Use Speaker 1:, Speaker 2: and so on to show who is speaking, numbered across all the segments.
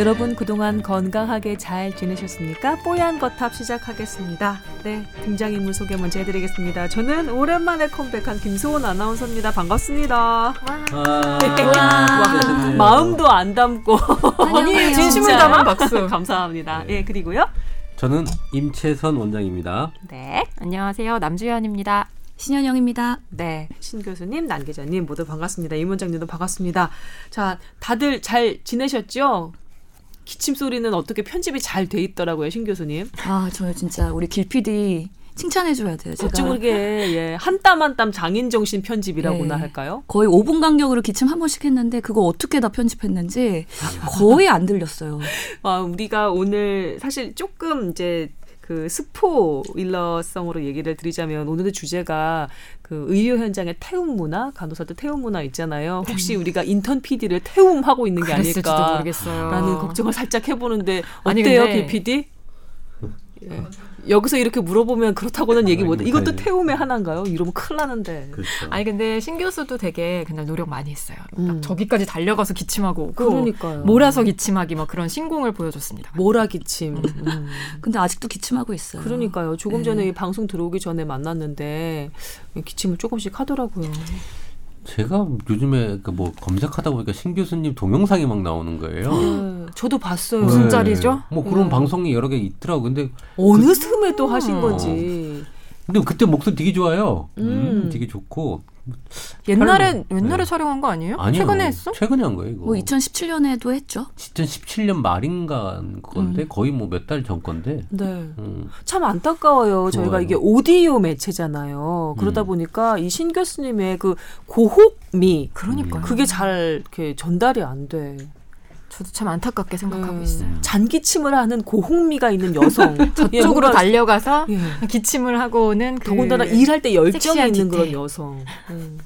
Speaker 1: 여러분 그동안 건강하게 잘 지내셨습니까? 뽀얀 거탑 시작하겠습니다. 네, 등장인물 소개 먼저 해드리겠습니다. 저는 오랜만에 컴백한 김소은 아나운서입니다. 반갑습니다. 와. 와. 마음도 안 담고
Speaker 2: 아니 진심을 담은 박수
Speaker 1: 감사합니다. 네. 예, 그리고요.
Speaker 3: 저는 임채선 원장입니다.
Speaker 2: 네, 안녕하세요 남주현입니다.
Speaker 4: 신현영입니다.
Speaker 1: 네, 신 교수님, 난 기자님 모두 반갑습니다. 임 원장님도 반갑습니다. 자, 다들 잘 지내셨죠? 기침 소리는 어떻게 편집이 잘 돼 있더라고요, 신 교수님.
Speaker 4: 아, 저요 진짜 우리 길 PD 칭찬해줘야 돼요. 제가
Speaker 1: 어찌 그게 예, 한땀 한 땀 장인 정신 편집이라고나 네. 할까요?
Speaker 4: 거의 5분 간격으로 기침 한 번씩 했는데 그거 어떻게 다 편집했는지 거의 안 들렸어요.
Speaker 1: 아, 우리가 오늘 사실 조금 이제 그 스포 일러성으로 얘기를 드리자면 오늘의 주제가 그 의료 현장의 태움 문화, 간호사들 태움 문화 있잖아요. 혹시 음. 우리가 인턴 PD를 태움하고 있는 게 아닐까라는 걱정을 살짝 해보는데 어때요, 김 PD? 예. 여기서 이렇게 물어보면 그렇다고는 얘기 못. 이것도 태움의 하나인가요? 이러면 큰일 나는데.
Speaker 2: 그렇죠. 아니 근데 신 교수도 되게 그날 노력 많이 했어요. 음. 저기까지 달려가서 기침하고 오고 그러니까요. 몰아서 기침하기 뭐 그런 신공을 보여줬습니다.
Speaker 1: 몰아 기침. 음.
Speaker 4: 음. 근데 아직도 기침하고 있어요.
Speaker 1: 그러니까요. 조금 전에 네. 방송 들어오기 전에 만났는데 기침을 조금씩 하더라고요.
Speaker 3: 제가 요즘에 그뭐 검색하다 보니까 신 교수님 동영상이 막 나오는 거예요. 네,
Speaker 1: 저도 봤어요.
Speaker 2: 무슨 짤이죠?
Speaker 3: 뭐 그런 네. 방송이 여러 개 있더라고. 근데
Speaker 1: 어느 그, 틈에 또 하신 어. 건지.
Speaker 3: 근데 그때 목소리 되게 좋아요. 음, 음 되게 좋고
Speaker 2: 옛날에 옛날에 네. 촬영한 거 아니에요? 아니요. 최근에 했어?
Speaker 3: 최근에 한 거예요, 이거.
Speaker 4: 뭐 2017년에도 했죠.
Speaker 3: 2017년 말인가 건데 음. 거의 뭐 몇 달 전 건데.
Speaker 1: 네. 음. 참 안타까워요. 좋아요. 저희가 이게 오디오 매체잖아요. 그러다 음. 보니까 이 신 교수님의 그 고혹미
Speaker 2: 그러니까
Speaker 1: 그게 잘 이렇게 전달이 안 돼.
Speaker 2: 저도 참 안타깝게 생각하고 음. 있어요.
Speaker 1: 잔기침을 하는 고홍미가 있는 여성
Speaker 2: 저쪽으로 예, 달려가서 예. 기침을 하고는
Speaker 1: 그 더군다나 일할 때 열정이 있는 그런 여성. 음.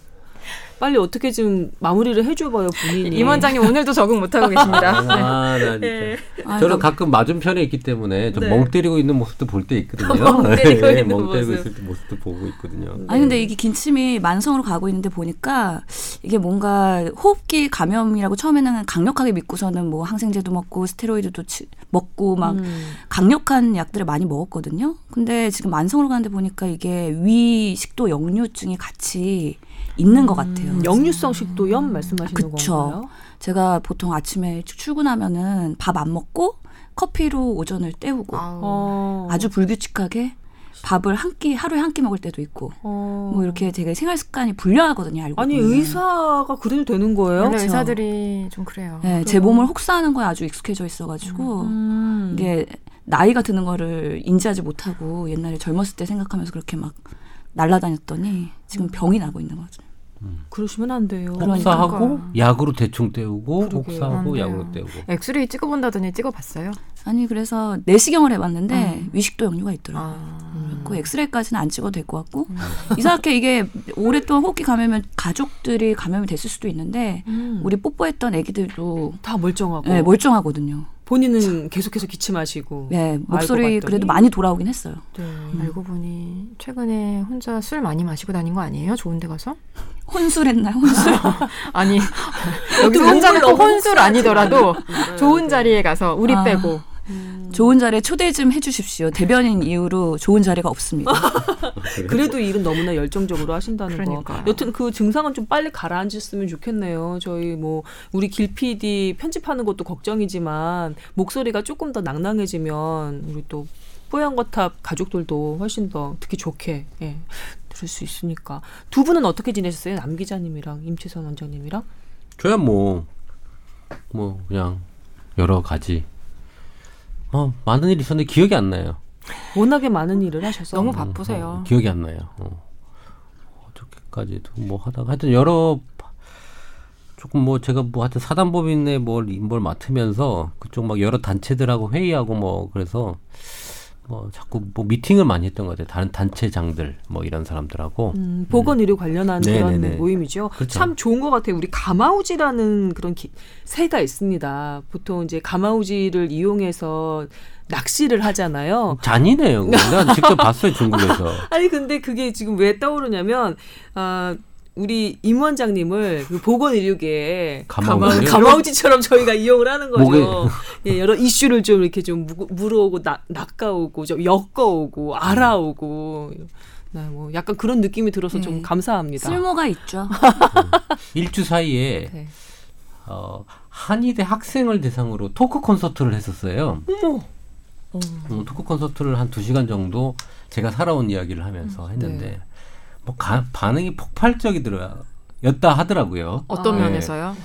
Speaker 1: 빨리 어떻게 좀 마무리를 해줘봐요 본인이.
Speaker 2: 임 원장님 오늘도 적응 못하고 계십니다.
Speaker 3: 아, 나 진짜. 네. 저는 가끔 맞은편에 있기 때문에 좀멍 네. 때리고 있는 모습도 볼 때 있거든요. 멍 때리고, 네, 멍 때리고 있을 때 모습도 보고 있거든요.
Speaker 4: 아니 근데 이게 긴침이 만성으로 가고 있는데 보니까 이게 뭔가 호흡기 감염이라고 처음에는 강력하게 믿고서는 뭐 항생제도 먹고 스테로이드도 치, 먹고 막 음. 강력한 약들을 많이 먹었거든요. 근데 지금 만성으로 가는데 보니까 이게 위 식도 역류증이 같이 있는 것 같아요. 음,
Speaker 1: 역류성 식도염 말씀하시는 그쵸. 건가요?
Speaker 4: 제가 보통 아침에 출근하면은 밥 안 먹고 커피로 오전을 때우고 아. 아주 불규칙하게 밥을 한 끼 하루에 한 끼 먹을 때도 있고 어. 뭐 이렇게 되게 생활 습관이 불량하거든요. 알고
Speaker 1: 아니 보면. 의사가 그래도 되는 거예요?
Speaker 2: 원래 그렇죠. 의사들이 좀 그래요.
Speaker 4: 네, 제 몸을 혹사하는 거에 아주 익숙해져 있어가지고 음. 이게 나이가 드는 거를 인지하지 못하고 옛날에 젊었을 때 생각하면서 그렇게 막 날라다녔더니 지금 병이 나고 있는 거죠.
Speaker 1: 음. 그러시면 안 돼요.
Speaker 3: 혹사하고 약으로 대충 때우고 혹사하고 약으로 때우고.
Speaker 2: 엑스레이 찍어본다더니 찍어봤어요?
Speaker 4: 아니 그래서 내시경을 해봤는데 음. 위식도 역류가 있더라고요. 아. 그 엑스레이까지는 안 찍어도 될 것 같고 음. 이상하게 이게 오랫동안 호흡기 감염면 가족들이 감염이 됐을 수도 있는데 음. 우리 뽀뽀했던 아기들도
Speaker 1: 다 멀쩡하고
Speaker 4: 네, 멀쩡하거든요.
Speaker 1: 본인은 참. 계속해서 기침하시고
Speaker 4: 네 목소리 그래도 많이 돌아오긴 했어요.
Speaker 2: 네. 음. 알고 보니 최근에 혼자 술 많이 마시고 다닌 거 아니에요? 좋은 데 가서?
Speaker 4: 혼술했나요? 혼술?
Speaker 2: 아니 여기서 혼자는 꼭 혼술 아니더라도 좋은 자리에 가서 우리 아. 빼고
Speaker 4: 음. 좋은 자리에 초대 좀 해주십시오. 대변인 이후로 좋은 자리가 없습니다.
Speaker 1: 그래도 일은 너무나 열정적으로 하신다는 그러니까요. 거. 여튼 그 증상은 좀 빨리 가라앉았으면 좋겠네요. 저희 뭐 우리 길 PD 편집하는 것도 걱정이지만 목소리가 조금 더 낭낭해지면 우리 또 뽀얀거탑 가족들도 훨씬 더 듣기 좋게 예, 들을 수 있으니까 두 분은 어떻게 지내셨어요? 남 기자님이랑 임채선 원장님이랑?
Speaker 3: 저야 뭐뭐 뭐 그냥 여러 가지 어, 많은 일이 있었는데 기억이 안 나요.
Speaker 1: 워낙에 많은 일을 하셔서
Speaker 2: 너무 바쁘세요. 어,
Speaker 3: 어, 기억이 안 나요. 어. 어저께까지도 뭐 하다가 하여튼 여러 조금 뭐 제가 뭐 하여튼 사단법인에 뭘, 뭘 맡으면서 그쪽 막 여러 단체들하고 회의하고 뭐 그래서 뭐 자꾸 뭐 미팅을 많이 했던 것 같아요. 다른 단체장들 뭐 이런 사람들하고
Speaker 1: 음, 보건 의료 관련한 음. 그런 네네네. 모임이죠. 그렇죠. 참 좋은 것 같아요. 우리 가마우지라는 그런 기, 새가 있습니다. 보통 이제 가마우지를 이용해서 낚시를 하잖아요.
Speaker 3: 잔이네요. 난 직접 봤어요 중국에서.
Speaker 1: 아니 근데 그게 지금 왜 떠오르냐면 아. 어, 우리 임 원장님을 그 보건의료계에
Speaker 3: 가마우지?
Speaker 1: 가마우지처럼 저희가 이용을 하는 거죠. 예, 여러 이슈를 좀 이렇게 좀 물어오고 나, 낚아오고 좀 엮어오고 알아오고 네, 뭐 약간 그런 느낌이 들어서 네. 좀 감사합니다.
Speaker 4: 쓸모가 있죠.
Speaker 3: 일주 사이에 네. 어, 한의대 학생을 대상으로 토크 콘서트를 했었어요. 어머. 음, 토크 콘서트를 한 두 시간 정도 제가 살아온 이야기를 하면서 음, 했는데 네. 뭐 가, 반응이 폭발적이더라. 였다 하더라고요.
Speaker 2: 어떤 아, 면에서요?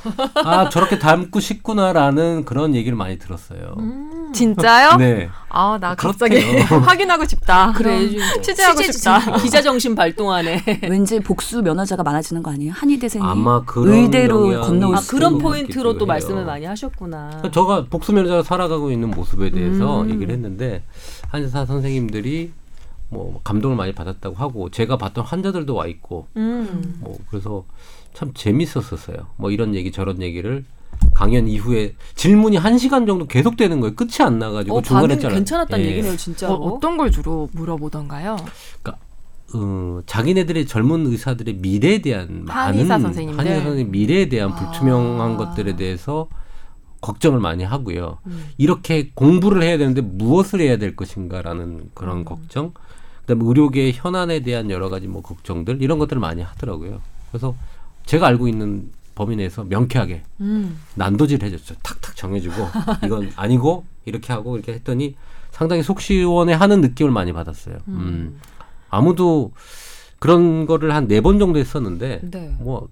Speaker 3: 아 저렇게 닮고 싶구나라는 그런 얘기를 많이 들었어요.
Speaker 2: 음. 진짜요?
Speaker 3: 네.
Speaker 2: 아 나 갑자기 확인하고 싶다. 그래 취재하고 취재, 싶다.
Speaker 1: 기자 정신 발동하네.
Speaker 4: 왠지 복수 면허자가 많아지는 거 아니에요? 한의대생이 아마 의대로 건너올 아,
Speaker 1: 그런 포인트로 또 말씀을 많이 하셨구나.
Speaker 3: 저가 복수 면허자가 살아가고 있는 모습에 대해서 음. 얘기를 했는데 한의사 선생님들이 뭐 감동을 많이 받았다고 하고 제가 봤던 환자들도 와 있고 음. 뭐 그래서 참 재밌었었어요. 뭐 이런 얘기 저런 얘기를 강연 이후에 질문이 한 시간 정도 계속 되는 거예요. 끝이 안 나가지고 어, 중간에
Speaker 1: 잘 괜찮았다는 예. 얘기네요, 진짜.
Speaker 2: 어, 떤걸 주로 물어보던가요?
Speaker 3: 그러니까 어, 자기네들의 젊은 의사들의 미래에 대한
Speaker 2: 한의사 많은 선생님들.
Speaker 3: 한의사 선생님 미래에 대한 불투명한 아. 것들에 대해서 걱정을 많이 하고요. 음. 이렇게 공부를 해야 되는데 무엇을 해야 될 것인가라는 그런 음. 걱정. 그다음에 의료계의 현안에 대한 여러 가지 뭐 걱정들 이런 것들을 많이 하더라고요. 그래서 제가 알고 있는 범위 내에서 명쾌하게 음. 난도질 해줬죠. 탁탁 정해주고 이건 아니고 이렇게 하고 이렇게 했더니 상당히 속 시원해 하는 느낌을 많이 받았어요. 음. 음. 아무도 그런 거를 한 네 번 정도 했었는데 네. 뭐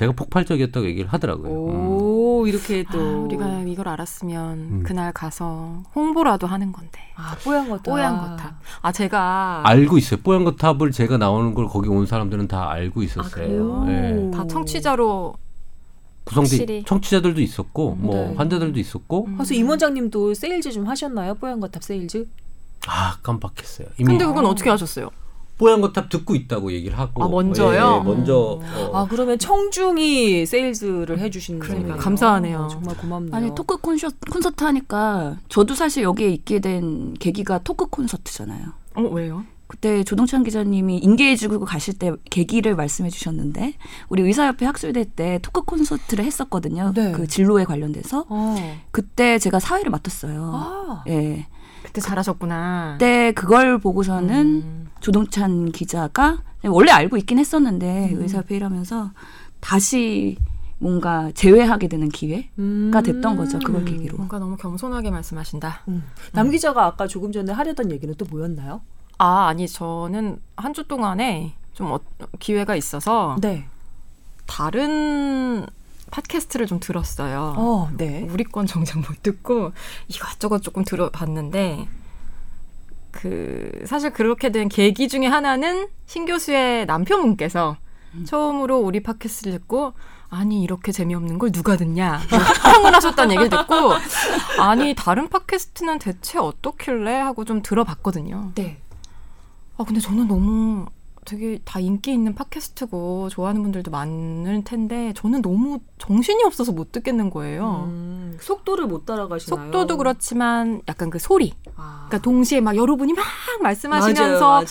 Speaker 3: 제가 폭발적이었다고 얘기를 하더라고요.
Speaker 1: 오, 음. 이렇게 또 아,
Speaker 2: 우리가 이걸 알았으면 음. 그날 가서 홍보라도 하는 건데.
Speaker 1: 아, 뽀얀 거탑.
Speaker 2: 뽀얀 거탑. 아, 제가
Speaker 3: 알고 있어요. 뽀얀 거탑을 제가 나오는 걸 거기 온 사람들은 다 알고 있었어요.
Speaker 2: 아, 네. 다 청취자로
Speaker 3: 구성돼 청취자들도 있었고 뭐 네. 환자들도 있었고.
Speaker 1: 음. 그래서 임 원장님도 세일즈 좀 하셨나요? 뽀얀 거탑 세일즈?
Speaker 3: 아, 깜빡했어요.
Speaker 2: 이미 근데 그건 어떻게 하셨어요?
Speaker 3: 뽀얀 거탑 듣고 있다고 얘기를 하고
Speaker 2: 아 먼저요?
Speaker 3: 예, 예, 먼저
Speaker 1: 음. 어. 아 그러면 청중이 세일즈를 해주시는
Speaker 2: 그러니까 감사하네요.
Speaker 1: 어, 정말 고맙네요.
Speaker 4: 아니 토크 콘서트, 콘서트 하니까 저도 사실 여기에 있게 된 계기가 토크 콘서트잖아요.
Speaker 2: 어 왜요?
Speaker 4: 그때 조동찬 기자님이 인계해주고 가실 때 계기를 말씀해 주셨는데 우리 의사협회 학술대 때 토크 콘서트를 했었거든요. 네. 그 진로에 관련돼서 어. 그때 제가 사회를 맡았어요. 아. 예.
Speaker 2: 그때 잘하셨구나.
Speaker 4: 그때 그걸 보고서는 음. 조동찬 기자가 원래 알고 있긴 했었는데 음. 의사협회 일하면서 다시 뭔가 제외하게 되는 기회가 음. 됐던 거죠. 그걸 계기로.
Speaker 2: 뭔가 너무 겸손하게 말씀하신다. 음.
Speaker 1: 남 기자가 아까 조금 전에 하려던 얘기는 또 뭐였나요?
Speaker 2: 아 아니 저는 한 주 동안에 좀 어, 기회가 있어서 네. 다른 팟캐스트를 좀 들었어요. 어, 네. 우리 건 정작 못 듣고 이것저것 조금 들어봤는데 그 사실 그렇게 된 계기 중에 하나는 신 교수의 남편분께서 음. 처음으로 우리 팟캐스트를 듣고 아니 이렇게 재미없는 걸 누가 듣냐 평을 하셨다는 얘기를 듣고 아니 다른 팟캐스트는 대체 어떻길래 하고 좀 들어봤거든요. 네. 아 근데 저는 너무 되게 다 인기 있는 팟캐스트고 좋아하는 분들도 많을 텐데 저는 너무 정신이 없어서 못 듣겠는 거예요. 음,
Speaker 1: 속도를 못 따라가시나요?
Speaker 2: 속도도 그렇지만 약간 그 소리. 아. 그러니까 동시에 막 여러분이 막 말씀하시면서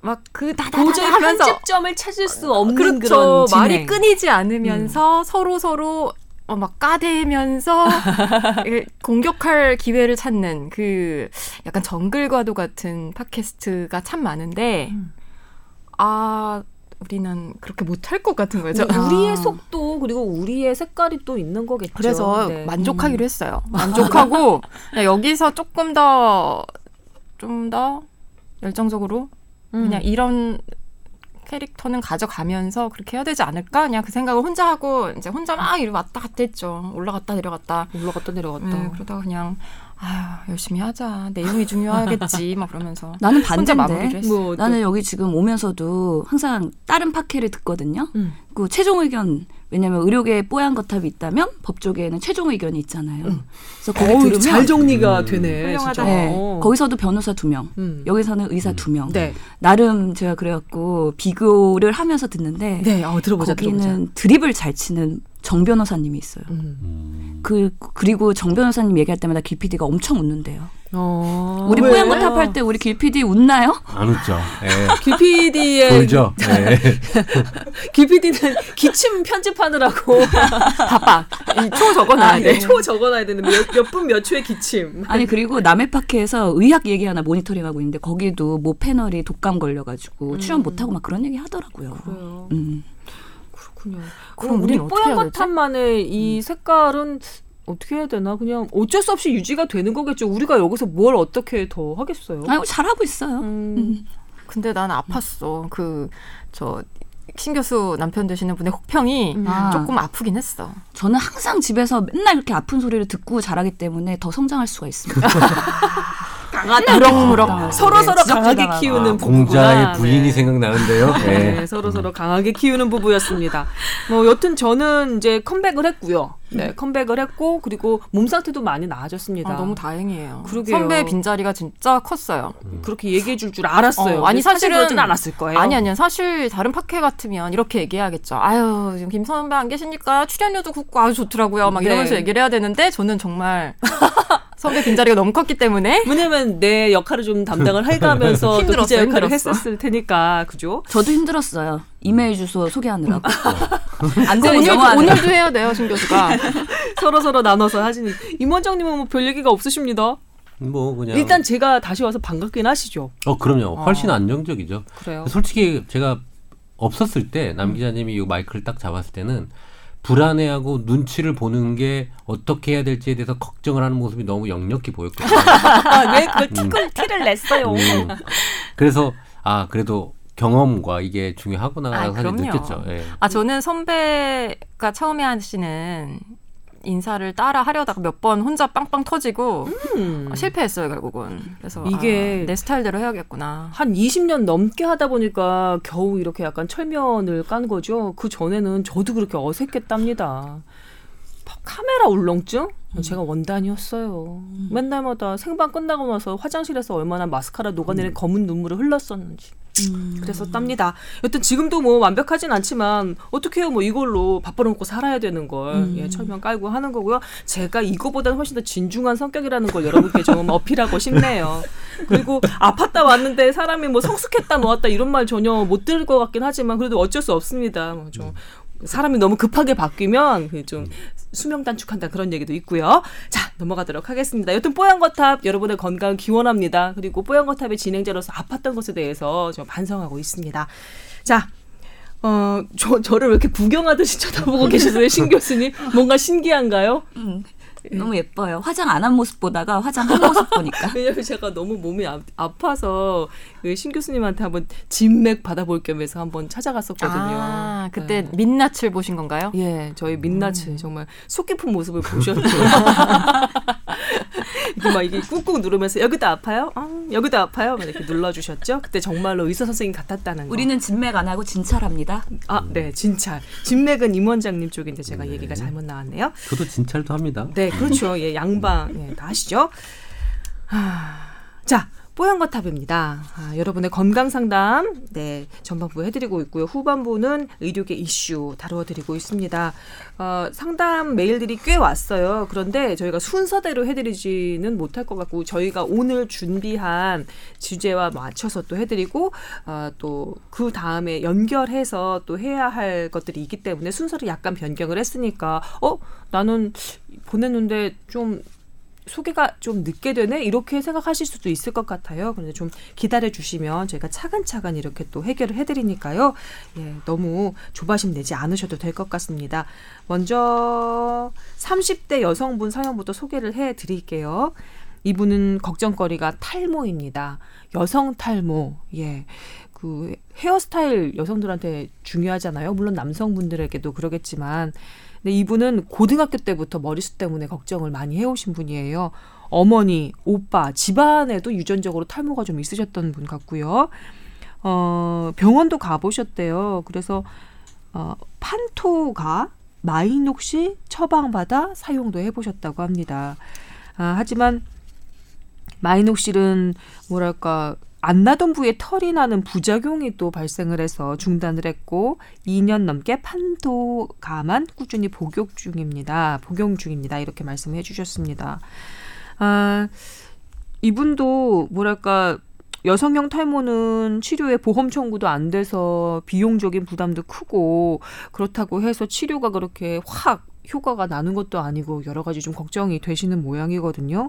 Speaker 2: 막그 다다다 하면서
Speaker 1: 편집점을 찾을 수 없는
Speaker 2: 그렇죠. 그런 말이 끊이지 않으면서 음. 서로 서로 어, 막 까대면서 공격할 기회를 찾는 그 약간 정글과도 같은 팟캐스트가 참 많은데 음. 아 우리는 그렇게 못할 것 같은 거죠.
Speaker 1: 뭐 우리의 아. 속도 그리고 우리의 색깔이 또 있는 거겠죠.
Speaker 2: 그래서 네. 만족하기로 음. 했어요. 만족하고 여기서 조금 더좀더 열정적으로 음. 그냥 이런 캐릭터는 가져가면서 그렇게 해야 되지 않을까? 그냥 그 생각을 혼자 하고 이제 혼자 막 이리 왔다 갔다 했죠. 올라갔다 내려갔다.
Speaker 1: 올라갔다 내려갔다. 네,
Speaker 2: 그러다가 그냥 아유 열심히 하자 내용이 중요하겠지 막 그러면서
Speaker 4: 나는 반대인데 뭐 나는 여기 지금 오면서도 항상 다른 팟캐를 듣거든요. 음. 그 최종 의견 왜냐하면 의료계에 뽀얀 거탑이 있다면 법조계에는 최종 의견이 있잖아요. 음.
Speaker 1: 그래서 거기 들으면 잘 정리가 음. 되네.
Speaker 2: 훌륭하다. 네.
Speaker 4: 어. 거기서도 변호사 두 명, 음. 여기서는 의사 두 명. 네. 나름 제가 그래갖고 비교를 하면서 듣는데
Speaker 1: 네. 어, 들어보자,
Speaker 4: 거기는
Speaker 1: 들어보자.
Speaker 4: 드립을 잘 치는 정 변호사님이 있어요. 음. 그 그리고 정 변호사님 얘기할 때마다 길 PD가 엄청 웃는데요. 어, 우리 뽀얀 거 탑할 때 우리 길 PD 웃나요?
Speaker 3: 안 웃죠. 네.
Speaker 1: 길 PD의
Speaker 3: 울죠. 네.
Speaker 1: 길 PD는 기침 편집하느라고 바빠. 초 적어놔야 아, 돼. 네. 초 적어놔야 되는 몇분몇 초의 기침.
Speaker 4: 아니 그리고 남의 파크에서 의학 얘기 하나 모니터링하고 있는데 거기도 뭐 패널이 독감 걸려가지고 음. 출연 못하고 막 그런 얘기 하더라고요.
Speaker 1: 그래요. 음. 그렇군요. 그럼 우리 뽀얀 거탑만의 이 음. 색깔은 어떻게 해야 되나 그냥 어쩔 수 없이 유지가 되는 거겠죠. 우리가 여기서 뭘 어떻게 더 하겠어요.
Speaker 4: 아 잘하고 있어요. 음. 음.
Speaker 2: 근데 난 아팠어. 그 저 신 교수 남편 되시는 분의 혹평이 음. 아. 조금 아프긴 했어.
Speaker 4: 저는 항상 집에서 맨날 이렇게 아픈 소리를 듣고 자라기 때문에 더 성장할 수가 있습니다.
Speaker 1: 강하다. 무럭무럭 서로 서로 강하게 키우는 아, 부부구나.
Speaker 3: 공자의 부인이 네. 생각나는데요.
Speaker 1: 네. 네. 서로 서로 강하게 키우는 부부였습니다. 뭐 여튼 저는 이제 컴백을 했고요. 네, 컴백을 했고 그리고 몸 상태도 많이 나아졌습니다. 아,
Speaker 2: 너무 다행이에요. 그러게요. 선배 빈자리가 진짜 컸어요.
Speaker 1: 음. 그렇게 얘기해 줄 줄 알았어요. 어, 아니 사실은 그러진 않았을 거예요.
Speaker 2: 아니 아니요. 사실 다른 팟캐 같으면 이렇게 얘기해야겠죠. 아유, 지금 김 선배 안 계시니까 출연료도 굳고 아주 좋더라고요. 막 이러면서 네. 얘기를 해야 되는데 저는 정말 선배 빈자리가 너무 컸기 때문에.
Speaker 1: 왜냐면 내 역할을 좀 담당을 해가면서 또 기자 역할을 힘들었어. 했었을 테니까 그죠?
Speaker 4: 저도 힘들었어요. 이메일 주소 소개하느라고.
Speaker 2: 안 되는 오늘, 오늘도 해야 돼요, 신 교수가.
Speaker 1: 서로 서로 나눠서 하시니 임원장님은 뭐 별 얘기가 없으십니다. 뭐 그냥 일단 제가 다시 와서 반갑긴 하시죠.
Speaker 3: 어 그럼요. 훨씬 어. 안정적이죠.
Speaker 1: 그래요.
Speaker 3: 솔직히 제가 없었을 때 남 기자님이 이 마이크를 딱 잡았을 때는 불안해하고 눈치를 보는 게 어떻게 해야 될지에 대해서 걱정을 하는 모습이 너무 역력히 보였거든요.
Speaker 1: 아, 왜 그걸 티를, 음. 티를 냈어요? 음.
Speaker 3: 그래서 아 그래도 경험과 이게 중요하구나 아, 사실 느꼈죠. 예.
Speaker 2: 아 저는 선배가 처음에 하시는 인사를 따라 하려다가 몇 번 혼자 빵빵 터지고 음. 실패했어요 결국은. 그래서 이게 아, 내 스타일대로 해야겠구나.
Speaker 1: 한 20년 넘게 하다 보니까 겨우 이렇게 약간 철면을 깐 거죠. 그 전에는 저도 그렇게 어색했답니다. 카메라 울렁증? 음. 제가 원단이었어요. 음. 맨날마다 생방 끝나고 나서 화장실에서 얼마나 마스카라 녹아내린 음. 검은 눈물을 흘렀었는지. 음. 그랬었답니다. 여튼 지금도 뭐 완벽하진 않지만 어떻게 해요? 뭐 이걸로 밥 벌어먹고 살아야 되는 걸 음. 예, 철면 깔고 하는 거고요. 제가 이거보다는 훨씬 더 진중한 성격이라는 걸 여러분께 좀 어필하고 싶네요. 그리고 아팠다 왔는데 사람이 뭐 성숙했다 놓았다 이런 말 전혀 못 들을 것 같긴 하지만 그래도 어쩔 수 없습니다. 뭐좀 사람이 너무 급하게 바뀌면 좀 수명 단축한다 그런 얘기도 있고요. 자 넘어가도록 하겠습니다. 여튼 뽀얀거탑 여러분의 건강 기원합니다. 그리고 뽀얀거탑의 진행자로서 아팠던 것에 대해서 좀 반성하고 있습니다. 자. 어, 저, 저를 왜 이렇게 구경하듯이 쳐다보고 계셨어요, 신 교수님? 뭔가 신기한가요? 음.
Speaker 4: 예. 너무 예뻐요. 화장 안 한 모습 보다가 화장 한 모습 보니까.
Speaker 1: 왜냐면 제가 너무 몸이 아, 아파서 신 교수님한테 한번 진맥 받아볼 겸해서 한번 찾아갔었거든요. 아,
Speaker 2: 그때 네. 민낯을 보신 건가요?
Speaker 1: 예, 저희 민낯을 음. 정말 속 깊은 모습을 보셨죠. 이렇게 막 이게 꾹꾹 누르면서 여기도 아파요? 아, 여기도 아파요? 막 이렇게 눌러주셨죠. 그때 정말로 의사 선생님 같았다는 거.
Speaker 4: 우리는 진맥 안 하고 진찰합니다.
Speaker 1: 아, 네, 진찰. 진맥은 임 원장님 쪽인데 제가 네. 얘기가 잘못 나왔네요.
Speaker 3: 저도 진찰도 합니다.
Speaker 1: 네, 그렇죠. 예, 양방 예, 다 아시죠? 하... 자, 뽀얀거탑입니다. 아, 여러분의 건강 상담 네 전반부 해드리고 있고요. 후반부는 의료계 이슈 다루어드리고 있습니다. 어, 상담 메일들이 꽤 왔어요. 그런데 저희가 순서대로 해드리지는 못할 것 같고 저희가 오늘 준비한 주제와 맞춰서 또 해드리고 어, 또그 다음에 연결해서 또 해야 할 것들이 있기 때문에 순서를 약간 변경을 했으니까 어 나는 보냈는데 좀 소개가 좀 늦게 되네 이렇게 생각하실 수도 있을 것 같아요. 그런데 좀 기다려 주시면 저희가 차근차근 이렇게 또 해결을 해드리니까요. 예, 너무 조바심 내지 않으셔도 될 것 같습니다. 먼저 30대 여성분 사연부터 소개를 해드릴게요. 이분은 걱정거리가 탈모입니다. 여성 탈모. 예. 그 헤어스타일 여성들한테 중요하잖아요. 물론 남성분들에게도 그러겠지만 근데 이분은 고등학교 때부터 머리숱 때문에 걱정을 많이 해오신 분이에요. 어머니, 오빠, 집안에도 유전적으로 탈모가 좀 있으셨던 분 같고요. 어, 병원도 가보셨대요. 그래서 어, 판토가 마이녹시 처방받아 사용도 해보셨다고 합니다. 아, 하지만 마이녹실은 뭐랄까 안 나던 부위에 털이 나는 부작용이 또 발생을 해서 중단을 했고 2년 넘게 판도가만 꾸준히 복용 중입니다. 복용 중입니다. 이렇게 말씀해 주셨습니다. 아, 이분도 뭐랄까 여성형 탈모는 치료에 보험 청구도 안 돼서 비용적인 부담도 크고 그렇다고 해서 치료가 그렇게 확 효과가 나는 것도 아니고 여러 가지 좀 걱정이 되시는 모양이거든요.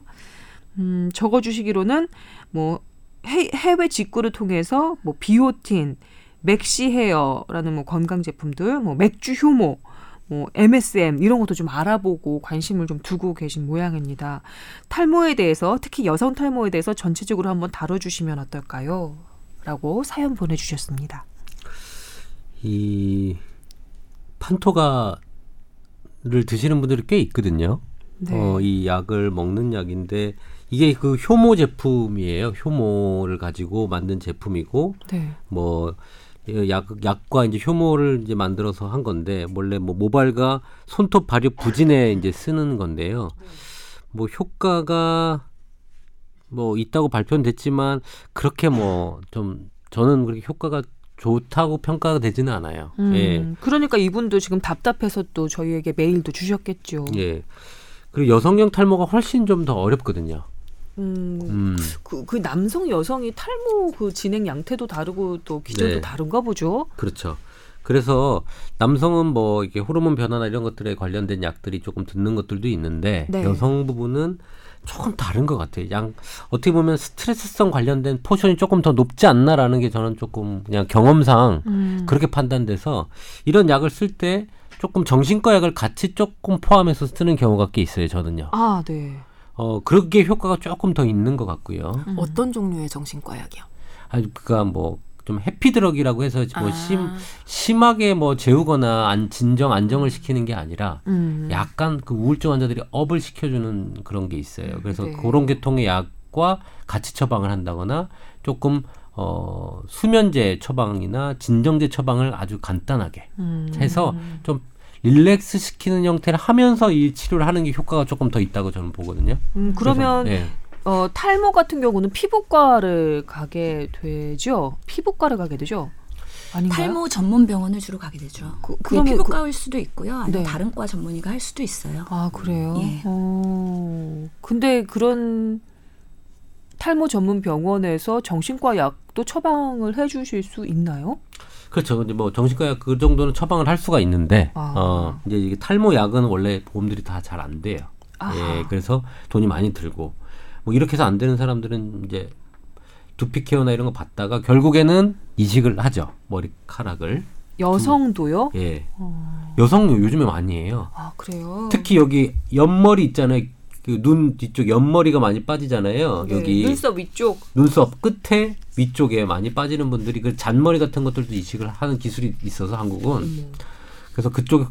Speaker 1: 음, 적어 주시기로는 뭐 해, 해외 직구를 통해서 뭐 비오틴, 맥시 헤어라는 뭐 건강 제품들, 뭐 맥주 효모, 뭐 MSM 이런 것도 좀 알아보고 관심을 좀 두고 계신 모양입니다. 탈모에 대해서 특히 여성 탈모에 대해서 전체적으로 한번 다뤄주시면 어떨까요? 라고 사연 보내주셨습니다.
Speaker 3: 이 판토가를 드시는 분들이 꽤 있거든요. 네. 어, 이 약을 먹는 약인데 이게 그 효모 제품이에요. 효모를 가지고 만든 제품이고 네. 뭐 약, 약과 이제 효모를 이제 만들어서 한 건데 원래 뭐 모발과 손톱 발육 부진에 이제 쓰는 건데요. 뭐 효과가 뭐 있다고 발표는 됐지만 그렇게 뭐 좀 저는 그렇게 효과가 좋다고 평가가 되지는 않아요.
Speaker 1: 음, 예. 그러니까 이분도 지금 답답해서 또 저희에게 메일도 주셨겠죠.
Speaker 3: 예. 그리고 여성형 탈모가 훨씬 좀 더 어렵거든요.
Speaker 1: 음, 음. 그, 그 남성 여성이 탈모 그 진행 양태도 다르고 또 기전도 네. 다른가 보죠.
Speaker 3: 그렇죠. 그래서 남성은 뭐 이게 호르몬 변화나 이런 것들에 관련된 약들이 조금 듣는 것들도 있는데 네. 여성 부분은 조금 다른 것 같아요. 양 어떻게 보면 스트레스성 관련된 포션이 조금 더 높지 않나라는 게 저는 조금 그냥 경험상 음. 그렇게 판단돼서 이런 약을 쓸 때 조금 정신과 약을 같이 조금 포함해서 쓰는 경우가 꽤 있어요. 저는요.
Speaker 1: 아, 네.
Speaker 3: 어 그렇게 효과가 조금 더 있는 것 같고요.
Speaker 2: 음. 어떤 종류의 정신과 약이요?
Speaker 3: 아니 그니까 뭐좀 해피드럭이라고 해서 뭐 아. 심, 심하게 뭐 재우거나 안, 진정 안정을 시키는 게 아니라 음. 약간 그 우울증 환자들이 업을 시켜주는 그런 게 있어요. 그래서 네. 그런 계통의 약과 같이 처방을 한다거나 조금 어, 수면제 처방이나 진정제 처방을 아주 간단하게 음. 해서 좀 릴렉스 시키는 형태를 하면서 이 치료를 하는 게 효과가 조금 더 있다고 저는 보거든요.
Speaker 1: 음, 그러면 그래서, 네. 어, 탈모 같은 경우는 피부과를 가게 되죠. 피부과를 가게 되죠.
Speaker 4: 아닌가요? 탈모 전문 병원을 주로 가게 되죠. 그, 그 피부과일 그, 수도 있고요. 아니면 네. 다른 과 전문의가 할 수도 있어요.
Speaker 1: 아 그래요? 예. 어, 근데 그런 탈모 전문 병원에서 정신과 약도 처방을 해주실 수 있나요?
Speaker 3: 그렇죠. 이제 뭐 정신과 그 정도는 처방을 할 수가 있는데 아. 어 이제 이게 탈모 약은 원래 보험들이 다 잘 안 돼요. 아하. 예, 그래서 돈이 많이 들고 뭐 이렇게 해서 안 되는 사람들은 이제 두피 케어나 이런 거 받다가 결국에는 이식을 하죠. 머리카락을.
Speaker 1: 여성도요?
Speaker 3: 예. 어. 여성 요즘에 많이 해요.
Speaker 1: 아, 그래요?
Speaker 3: 특히 여기 옆머리 있잖아요. 그 눈 뒤쪽 옆머리가 많이 빠지잖아요. 네, 여기
Speaker 1: 눈썹 위쪽
Speaker 3: 눈썹 끝에 위쪽에 많이 빠지는 분들이 그 잔머리 같은 것들도 이식을 하는 기술이 있어서 한국은 음. 그래서 그쪽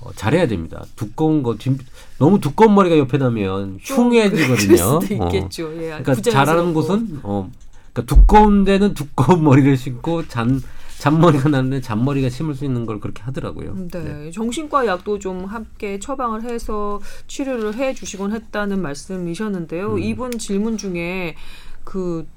Speaker 3: 어, 잘해야 됩니다. 두꺼운 거 뒤, 너무 두꺼운 머리가 옆에 나면 흉해지거든요.
Speaker 1: 그, 어. 있겠죠. 예,
Speaker 3: 그러니까 잘하는 곳은 어, 그러니까 두꺼운 데는 두꺼운 머리를 신고 잔 잔머리가 나는데 잔머리가 심을 수 있는 걸 그렇게 하더라고요.
Speaker 1: 네. 네. 정신과 약도 좀 함께 처방을 해서 치료를 해 주시곤 했다는 말씀이셨는데요. 음. 이분 질문 중에 그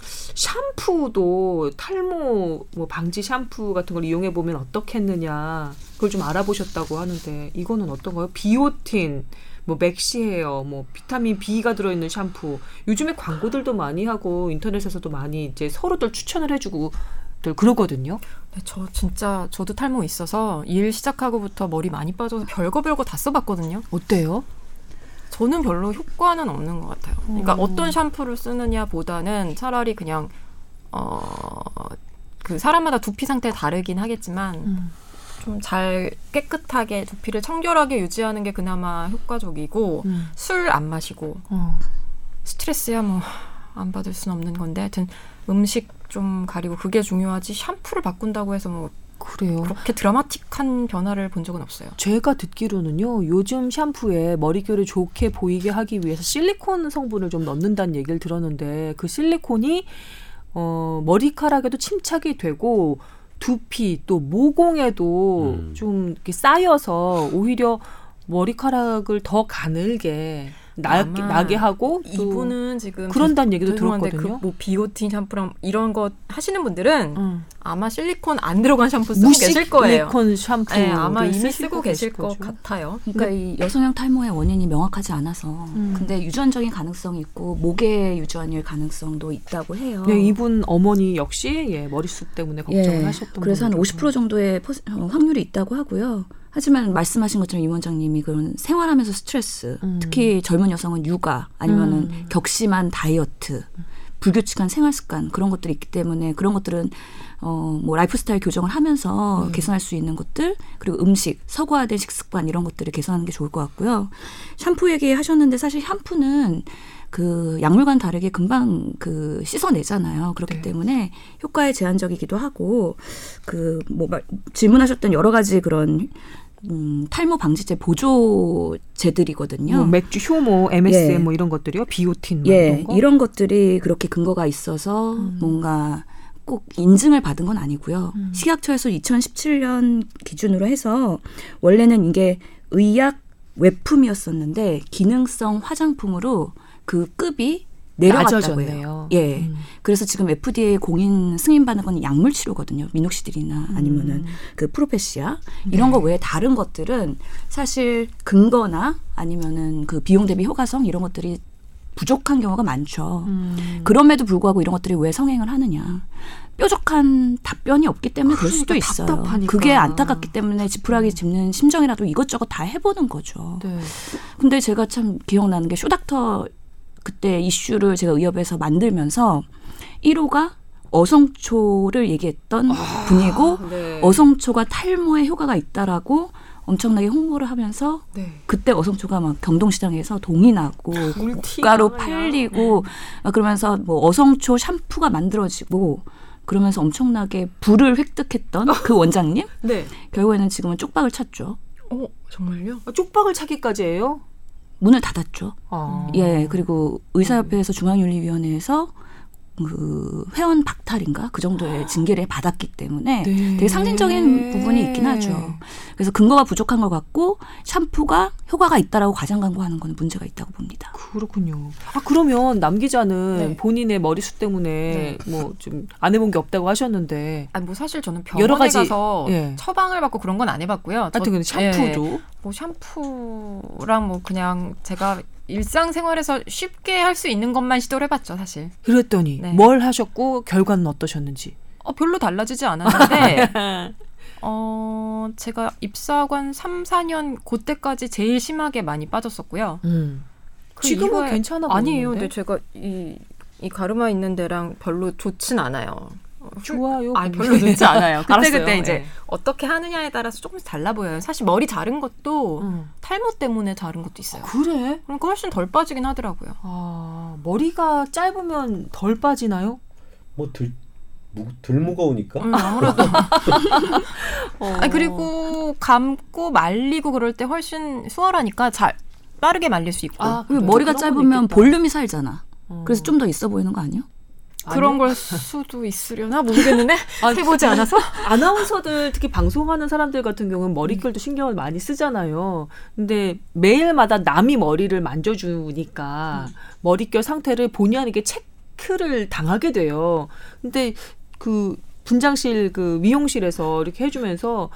Speaker 1: 샴푸도 탈모 뭐 방지 샴푸 같은 걸 이용해 보면 어떻겠느냐 그걸 좀 알아보셨다고 하는데 이거는 어떤가요? 비오틴 뭐 맥시헤어, 뭐 비타민 B가 들어있는 샴푸. 요즘에 광고들도 많이 하고 인터넷에서도 많이 이제 서로들 추천을 해주고 들 그러거든요.
Speaker 2: 네, 저 진짜 저도 탈모 있어서 일 시작하고부터 머리 많이 빠져서 별거 별거 다 써봤거든요.
Speaker 1: 어때요?
Speaker 2: 저는 별로 효과는 없는 것 같아요. 그러니까 음. 어떤 샴푸를 쓰느냐보다는 차라리 그냥 어그 사람마다 두피 상태 다르긴 하겠지만 음. 좀잘 깨끗하게 두피를 청결하게 유지하는 게 그나마 효과적이고 음. 술안 마시고 어. 스트레스야 뭐 안 받을 수는 없는 건데 하여튼 음식 좀 가리고 그게 중요하지 샴푸를 바꾼다고 해서 뭐 그래요. 그렇게 드라마틱한 변화를 본 적은 없어요.
Speaker 1: 제가 듣기로는요. 요즘 샴푸에 머릿결을 좋게 보이게 하기 위해서 실리콘 성분을 좀 넣는다는 얘기를 들었는데 그 실리콘이 어 머리카락에도 침착이 되고 두피 또 모공에도 음. 좀 이렇게 쌓여서 오히려 머리카락을 더 가늘게 나, 나게 하고
Speaker 2: 이분은 지금
Speaker 1: 그런다는 얘기도 들었거든요.
Speaker 2: 그 뭐 비오틴 샴푸랑 이런 거 하시는 분들은 음. 아마 실리콘 안 들어간 샴푸 쓰고 계실 거예요.
Speaker 1: 실리콘 샴푸
Speaker 2: 네, 아마 이미 쓰고 계실 것 같아요.
Speaker 4: 그러니까 이 여성형 탈모의 원인이 명확하지 않아서 음. 근데 유전적인 가능성이 있고 목에 유전일 가능성도 있다고 해요.
Speaker 1: 네, 이분 어머니 역시 예, 머리숱 때문에 걱정을
Speaker 4: 예,
Speaker 1: 하셨던
Speaker 4: 그래서 한 50% 정도의 퍼, 어, 확률이 있다고 하고요. 하지만 말씀하신 것처럼 임 원장님이 그런 생활하면서 스트레스, 음. 특히 젊은 여성은 육아 아니면은 음. 격심한 다이어트, 불규칙한 생활 습관 그런 것들이 있기 때문에 그런 것들은 어, 뭐 라이프 스타일 교정을 하면서 음. 개선할 수 있는 것들 그리고 음식, 서구화된 식습관 이런 것들을 개선하는 게 좋을 것 같고요. 샴푸 얘기하셨는데 사실 샴푸는 그 약물과는 다르게 금방 그 씻어내잖아요. 그렇기 네. 때문에 효과에 제한적이기도 하고 그 뭐 질문하셨던 여러 가지 그런 음, 탈모 방지제 보조제들이거든요.
Speaker 1: 뭐 맥주, 효모, MSM 예. 뭐 이런 것들이요. 비오틴
Speaker 4: 뭐 예. 이런, 거? 이런 것들이 그렇게 근거가 있어서 음. 뭔가 꼭 인증을 받은 건 아니고요. 음. 식약처에서 2017년 기준으로 해서 원래는 이게 의약 외품이었었는데 기능성 화장품으로 그 급이 내려갔다고 해요. 예. 음. 그래서 지금 FDA 공인 승인받는 건 약물 치료거든요. 미녹시딜이나 음. 아니면은 음. 그 프로페시아 이런 네. 거 외에 다른 것들은 사실 근거나 아니면은 그 비용 대비 효과성 이런 것들이 부족한 경우가 많죠. 음. 그럼에도 불구하고 이런 것들이 왜 성행을 하느냐. 뾰족한 답변이 없기 때문에 그럴 수도 그러니까 있어요. 답답하니까. 그게 안타깝기 때문에 지푸라기 음. 짚는 심정이라도 이것저것 다 해보는 거죠. 네. 근데 제가 참 기억나는 게 쇼닥터 그때 이슈를 제가 의협에서 만들면서 1호가 어성초를 얘기했던 아, 분이고 네. 어성초가 탈모에 효과가 있다라고 엄청나게 홍보를 하면서 네. 그때 어성초가 막 경동시장에서 동이 나고 고가로 팔리고 네. 그러면서 뭐 어성초 샴푸가 만들어지고 그러면서 엄청나게 부를 획득했던 그 원장님 네. 결국에는 지금은 쪽박을 찼죠.
Speaker 2: 어 정말요?
Speaker 1: 아, 쪽박을 차기까지 해요?
Speaker 4: 문을 닫았죠. 아. 예, 그리고 의사협회에서 중앙윤리위원회에서 그 회원 박탈인가 그 정도의 아. 징계를 받았기 때문에 네. 되게 상징적인 부분이 있긴 하죠. 그래서 근거가 부족한 것 같고 샴푸가 효과가 있다라고 과장 광고하는 건 문제가 있다고 봅니다.
Speaker 1: 그렇군요. 아 그러면 남 기자는 네. 본인의 머리숱 때문에 네. 뭐좀 안 해본 게 없다고 하셨는데.
Speaker 2: 아뭐 사실 저는 병원에 여러 가지, 가서 예. 처방을 받고 그런 건 안 해봤고요.
Speaker 1: 하여튼 샴푸도. 예.
Speaker 2: 뭐 샴푸랑 뭐 그냥 제가 일상생활에서 쉽게 할 수 있는 것만 시도를 해봤죠, 사실.
Speaker 1: 그랬더니 네. 뭘 하셨고 결과는 어떠셨는지?
Speaker 2: 어, 별로 달라지지 않았는데 어, 제가 입사하고 한 3, 4년 그때까지 제일 심하게 많이 빠졌었고요. 음.
Speaker 1: 그 지금은 괜찮아 보이는데?
Speaker 2: 아니에요. 근데 제가 이, 이 가르마 있는 데랑 별로 좋진 않아요.
Speaker 1: 좋아요.
Speaker 2: 아 별로 좋지 않아요. 그때 그때 이제 네. 어떻게 하느냐에 따라서 조금씩 달라 보여요. 사실 머리 자른 것도 음. 탈모 때문에 자른 것도 있어요.
Speaker 1: 아, 그래?
Speaker 2: 그러니까 훨씬 덜 빠지긴 하더라고요.
Speaker 1: 아 머리가 짧으면 덜 빠지나요?
Speaker 3: 뭐덜 덜 무거우니까.
Speaker 2: 음, 아무래도. 어. 아 그리고 감고 말리고 그럴 때 훨씬 수월하니까 잘 빠르게 말릴 수 있고.
Speaker 4: 아, 그리고 머리가 짧으면 볼륨이 살잖아. 어. 그래서 좀 더 있어 보이는 거 아니에요?
Speaker 2: 그런 걸 수도 있으려나 모르겠는데 해보지 않아서
Speaker 1: 아나운서들 특히 방송하는 사람들 같은 경우는 머릿결도 신경을 많이 쓰잖아요. 근데 매일마다 남이 머리를 만져주니까 음. 머릿결 상태를 본의 아니게 체크를 당하게 돼요. 근데 그 분장실 그 미용실에서 이렇게 해주면서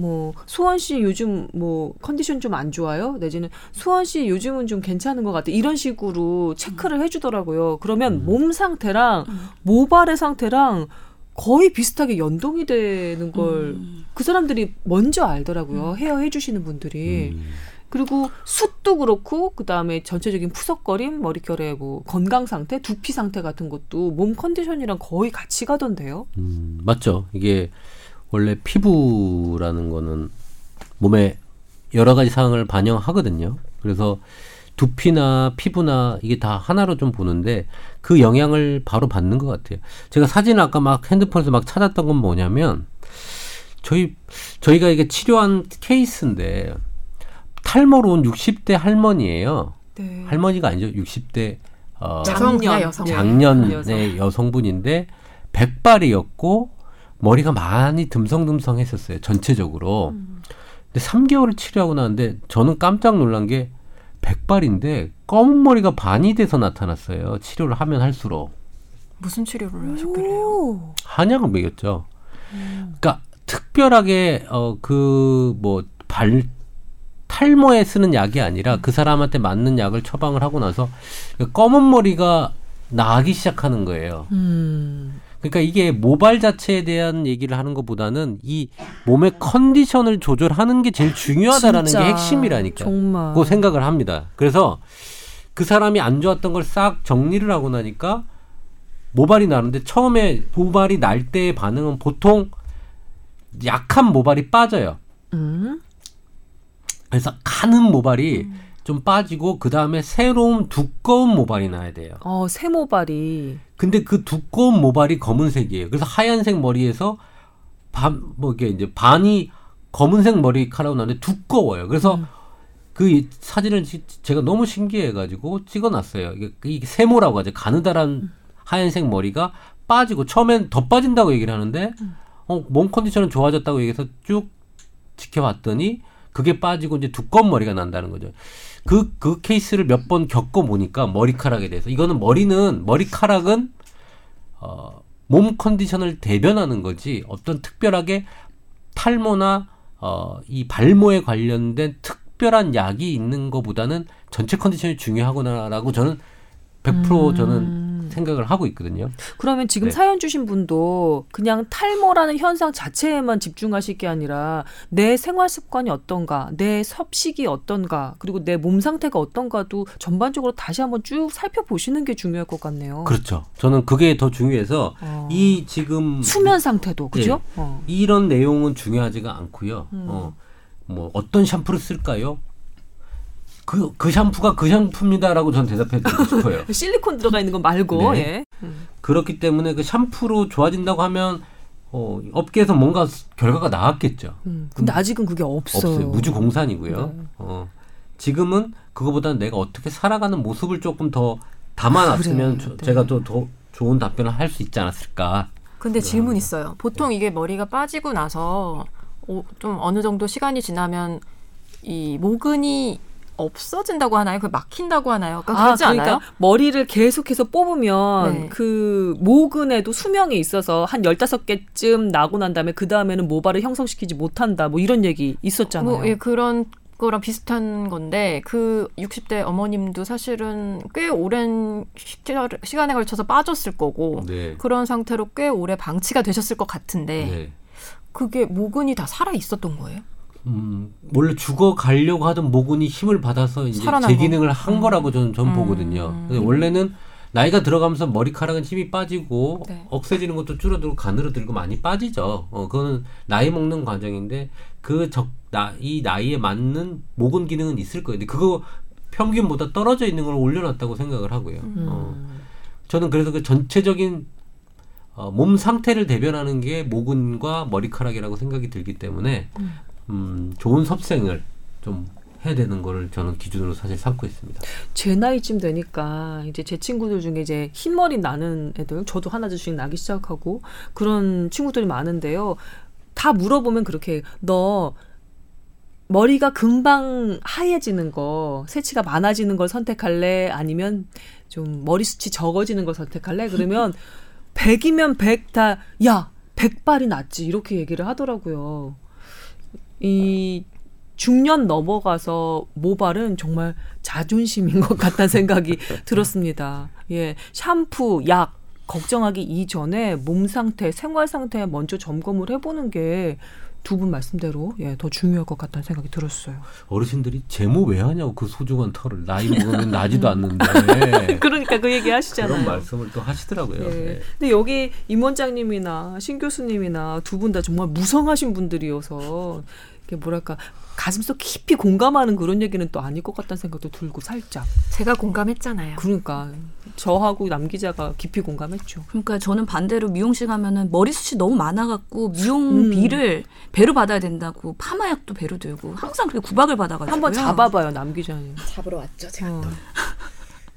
Speaker 1: 뭐 수원 씨 요즘 뭐 컨디션 좀 안 좋아요? 내지는 수원 씨 요즘은 좀 괜찮은 것 같아. 이런 식으로 체크를 음. 해주더라고요. 그러면 음. 몸 상태랑 음. 모발의 상태랑 거의 비슷하게 연동이 되는 걸그 음. 사람들이 먼저 알더라고요. 음. 헤어 해주시는 분들이. 음. 그리고 숱도 그렇고 그 다음에 전체적인 푸석거림, 머릿결의 뭐 건강 상태, 두피 상태 같은 것도 몸 컨디션이랑 거의 같이 가던데요.
Speaker 3: 음, 맞죠. 이게 원래 피부라는 거는 몸에 여러 가지 상황을 반영하거든요. 그래서 두피나 피부나 이게 다 하나로 좀 보는데 그 영향을 바로 받는 것 같아요. 제가 사진을 아까 막 핸드폰에서 막 찾았던 건 뭐냐면 저희 저희가 이게 치료한 케이스인데 탈모로 온 60대 할머니예요. 네. 할머니가 아니죠. 60대
Speaker 2: 어, 작년 여성.
Speaker 3: 작년의 여성분인데 백발이었고 머리가 많이 듬성듬성했었어요. 전체적으로. 음. 근데 3개월을 치료하고 나는데 저는 깜짝 놀란 게 백발인데 검은 머리가 반이 돼서 나타났어요. 치료를 하면 할수록.
Speaker 2: 무슨 치료를 하셨길래요?
Speaker 3: 한약을 먹였죠. 음. 그러니까 특별하게 어 그 뭐 발 탈모에 쓰는 약이 아니라 그 사람한테 맞는 약을 처방을 하고 나서 그 검은 머리가 나기 시작하는 거예요. 음. 그러니까 이게 모발 자체에 대한 얘기를 하는 것보다는 이 몸의 컨디션을 조절하는 게 제일 중요하다라는 진짜, 게 핵심이라니까. 정말. 그 생각을 합니다. 그래서 그 사람이 안 좋았던 걸 싹 정리를 하고 나니까 모발이 나는데 처음에 모발이 날 때의 반응은 보통 약한 모발이 빠져요. 음? 그래서 가는 모발이 음. 좀 빠지고 그 다음에 새로운 두꺼운 모발이 나야 돼요.
Speaker 1: 어, 새 모발이.
Speaker 3: 근데 그 두꺼운 모발이 검은색이에요. 그래서 하얀색 머리에서 반, 뭐 이게 이제 반이 검은색 머리카락으로 나는데 두꺼워요. 그래서 음. 그 사진을 제가 너무 신기해가지고 찍어놨어요. 이게, 이게 세모라고 하죠. 가느다란 음. 하얀색 머리가 빠지고 처음엔 더 빠진다고 얘기를 하는데 음. 어, 몸 컨디션은 좋아졌다고 얘기해서 쭉 지켜봤더니 그게 빠지고 이제 두꺼운 머리가 난다는 거죠. 그, 그 케이스를 몇 번 겪어보니까 머리카락에 대해서. 이거는 머리는, 머리카락은, 어, 몸 컨디션을 대변하는 거지 어떤 특별하게 탈모나, 어, 이 발모에 관련된 특별한 약이 있는 것보다는 전체 컨디션이 중요하구나라고 저는 100% 음. 저는 생각을 하고 있거든요.
Speaker 1: 그러면 지금 네. 사연 주신 분도 그냥 탈모라는 현상 자체에만 집중하실 게 아니라 내 생활 습관이 어떤가, 내 섭식이 어떤가, 그리고 내 몸 상태가 어떤가도 전반적으로 다시 한번 쭉 살펴보시는 게 중요할 것 같네요.
Speaker 3: 그렇죠. 저는 그게 더 중요해서 어. 이 지금
Speaker 1: 수면 상태도 그죠?
Speaker 3: 네. 어. 이런 내용은 중요하지가 않고요. 음. 어. 뭐 어떤 샴푸를 쓸까요? 그, 그 샴푸가 그 샴푸입니다라고 저는 대답해 드리고 싶어요.
Speaker 1: 실리콘 들어가 있는 거 말고, 네. 예.
Speaker 3: 음. 그렇기 때문에 그 샴푸로 좋아진다고 하면, 어, 업계에서 뭔가 결과가 나왔겠죠.
Speaker 1: 음, 근데 아직은 그게 없어요.
Speaker 3: 없어요. 무주 공산이고요. 네. 어, 지금은 그거보다는 내가 어떻게 살아가는 모습을 조금 더 담아놨으면 그래, 네. 제가 더, 더 좋은 답변을 할 수 있지 않았을까.
Speaker 2: 근데 질문 있어요. 보통 이게 머리가 빠지고 나서 오, 좀 어느 정도 시간이 지나면 이 모근이 없어진다고 하나요? 그 막힌다고 하나요? 그러니까 그러지 그러니까 않아요?
Speaker 1: 머리를 계속해서 뽑으면 네. 그 모근에도 수명이 있어서 한 열다섯 개쯤 나고 난 다음에 그 다음에는 모발을 형성시키지 못한다. 뭐 이런 얘기 있었잖아요.
Speaker 2: 뭐, 예, 그런 거랑 비슷한 건데 그 60대 어머님도 사실은 꽤 오랜 시간에 걸쳐서 빠졌을 거고 네. 그런 상태로 꽤 오래 방치가 되셨을 것 같은데 네. 그게 모근이 다 살아 있었던 거예요?
Speaker 3: 음, 원래 죽어 가려고 하던 모근이 힘을 받아서 이제 재기능을 한 음. 거라고 저는 전 음. 보거든요. 근데 원래는 나이가 들어가면서 머리카락은 힘이 빠지고 네. 억세지는 것도 줄어들고 가늘어 들고 많이 빠지죠. 어, 그거는 나이 먹는 과정인데 그 적, 나, 이 나이에 맞는 모근 기능은 있을 거예요. 근데 그거 평균보다 떨어져 있는 걸 올려놨다고 생각을 하고요. 음. 어, 저는 그래서 그 전체적인 어, 몸 상태를 대변하는 게 모근과 머리카락이라고 생각이 들기 때문에 음. 음, 좋은 섭생을 좀 해야 되는 거를 저는 기준으로 사실 삼고 있습니다.
Speaker 1: 제 나이쯤 되니까 이제 제 친구들 중에 이제 흰머리 나는 애들, 저도 하나 둘씩 나기 시작하고 그런 친구들이 많은데요. 다 물어보면 그렇게 너 머리가 금방 하얘지는 거, 새치가 많아지는 걸 선택할래? 아니면 좀 머리숱이 적어지는 걸 선택할래? 그러면 100이면 100 다, 야, 100발이 낫지. 이렇게 얘기를 하더라고요. 이 중년 넘어가서 모발은 정말 자존심인 것 같다는 생각이 들었습니다. 예, 샴푸, 약 걱정하기 이전에 몸 상태, 생활 상태 먼저 점검을 해보는 게 두 분 말씀대로 예, 더 중요할 것 같다는 생각이 들었어요.
Speaker 3: 어르신들이 제모 왜 하냐고 그 소중한 털을 나이 먹으면 나지도 않는데.
Speaker 1: 그러니까 그 얘기 하시잖아요.
Speaker 3: 그런 말씀을 또 하시더라고요. 예.
Speaker 1: 네. 근데 여기 임 원장님이나 신 교수님이나 두 분 다 정말 무성하신 분들이어서 뭐랄까 가슴속 깊이 공감하는 그런 얘기는 또 아닐 것 같다는 생각도 들고 살짝.
Speaker 2: 제가 공감했잖아요.
Speaker 1: 그러니까 저하고 남 기자가 깊이 공감했죠.
Speaker 4: 그러니까 저는 반대로 미용실 가면은 머리숱이 너무 많아갖고 미용비를 음. 배로 받아야 된다고 파마약도 배로 들고 항상 그렇게 구박을 받아가지고
Speaker 1: 한번 잡아봐요 남 기자님.
Speaker 2: 잡으러 왔죠 제가 어. 또.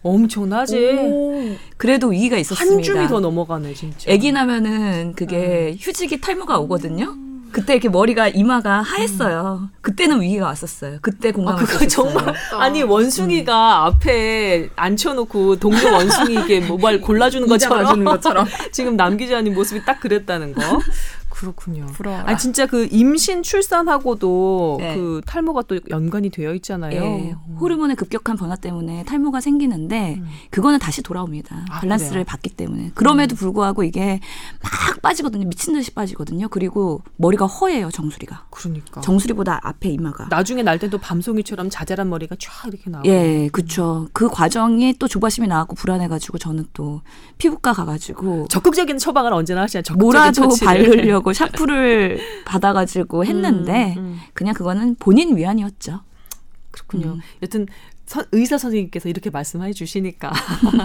Speaker 1: 엄청나지. 오,
Speaker 4: 그래도 위기가 있었습니다.
Speaker 1: 한 줌이 더 넘어가네 진짜.
Speaker 4: 아기 나면은 그게 음. 휴직이 탈모가 오거든요. 그때 이렇게 머리가 이마가 하했어요. 음. 그때는 위기가 왔었어요. 그때 공감을 아,
Speaker 1: 그거 정말 아니 원숭이가 음. 앞에 앉혀놓고 동료 원숭이에게 모발 골라주는 것처럼, 것처럼. 지금 남 기자님 모습이 딱 그랬다는 거. 그렇군요. 부러워라. 아 진짜 그 임신 출산하고도 네. 그 탈모가 또 연관이 되어 있잖아요. 네.
Speaker 4: 호르몬의 급격한 변화 때문에 탈모가 생기는데 음. 그거는 다시 돌아옵니다. 아, 밸런스를? 받기 때문에. 그럼에도 음. 불구하고 이게 막 빠지거든요. 미친 듯이 빠지거든요. 그리고 머리가 허해요, 정수리가.
Speaker 1: 그러니까.
Speaker 4: 정수리보다 앞에 이마가.
Speaker 1: 나중에 날 때도 밤송이처럼 자잘한 머리가 쫙 이렇게 나오고.
Speaker 4: 예, 그렇죠. 그 과정이 또 조바심이 나고 불안해 가지고 저는 또 피부과 가 가지고
Speaker 1: 적극적인 처방을 언제나 하시냐.
Speaker 4: 뭐라도 바르려고 샤프를 받아가지고 했는데 음, 음. 그냥 그거는 본인 위안이었죠.
Speaker 1: 그렇군요. 음. 여튼 서, 의사 선생님께서 이렇게 말씀해 주시니까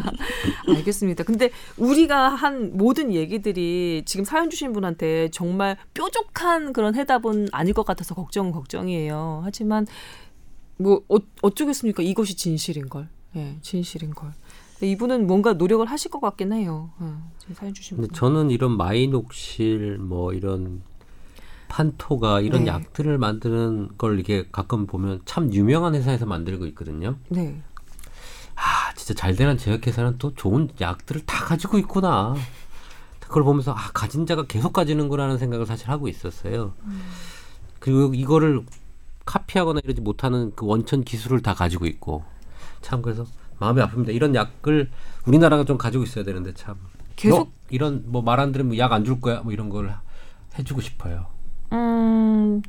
Speaker 1: 알겠습니다. 근데 우리가 한 모든 얘기들이 지금 사연 주신 분한테 정말 뾰족한 그런 해답은 아닐 것 같아서 걱정은 걱정이에요. 하지만 뭐 어, 어쩌겠습니까? 이것이 진실인 걸. 예, 네, 진실인 걸. 이분은 뭔가 노력을 하실 것 같긴 해요. 어, 사연 주신 분.
Speaker 3: 저는 이런 마이녹실 뭐 이런 판토가 이런 네. 약들을 만드는 걸 이렇게 가끔 보면 참 유명한 회사에서 만들고 있거든요. 네. 아 진짜 잘 되는 제약회사는 또 좋은 약들을 다 가지고 있구나. 그걸 보면서 아 가진 자가 계속 가지는구나라는 생각을 사실 하고 있었어요. 음. 그리고 이거를 카피하거나 이러지 못하는 그 원천 기술을 다 가지고 있고 참 그래서 마음이 아픕니다. 이런 약을 우리나라가 좀 가지고 있어야 되는데 참 계속 이런 뭐 말 안 들으면 약 안 줄 거야 뭐 이런 걸 해주고 싶어요. 음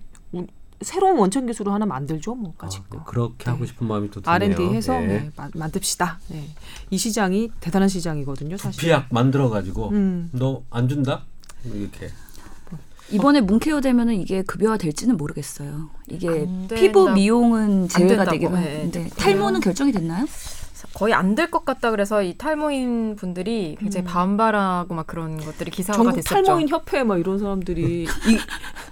Speaker 1: 새로운 원천 기술을 하나 만들죠, 뭐까지.
Speaker 3: 아, 그렇게 네. 하고 싶은 마음이 또 드네요. R&D
Speaker 1: 해서 네. 네, 마, 만듭시다. 네. 이 시장이 대단한 시장이거든요, 사실.
Speaker 3: 피약 만들어 가지고 음. 너안 준다 이렇게.
Speaker 4: 이번에 문케어 되면은 이게 급여화 될지는 모르겠어요. 이게 피부 미용은 제외가 되긴 하는데 네. 탈모는 결정이 됐나요?
Speaker 2: 거의 안 될 것 같다 그래서 이 탈모인 분들이 굉장히 음. 반발하고 막 그런 것들이 기사가 됐었죠.
Speaker 1: 탈모인 협회 막 이런 사람들이 이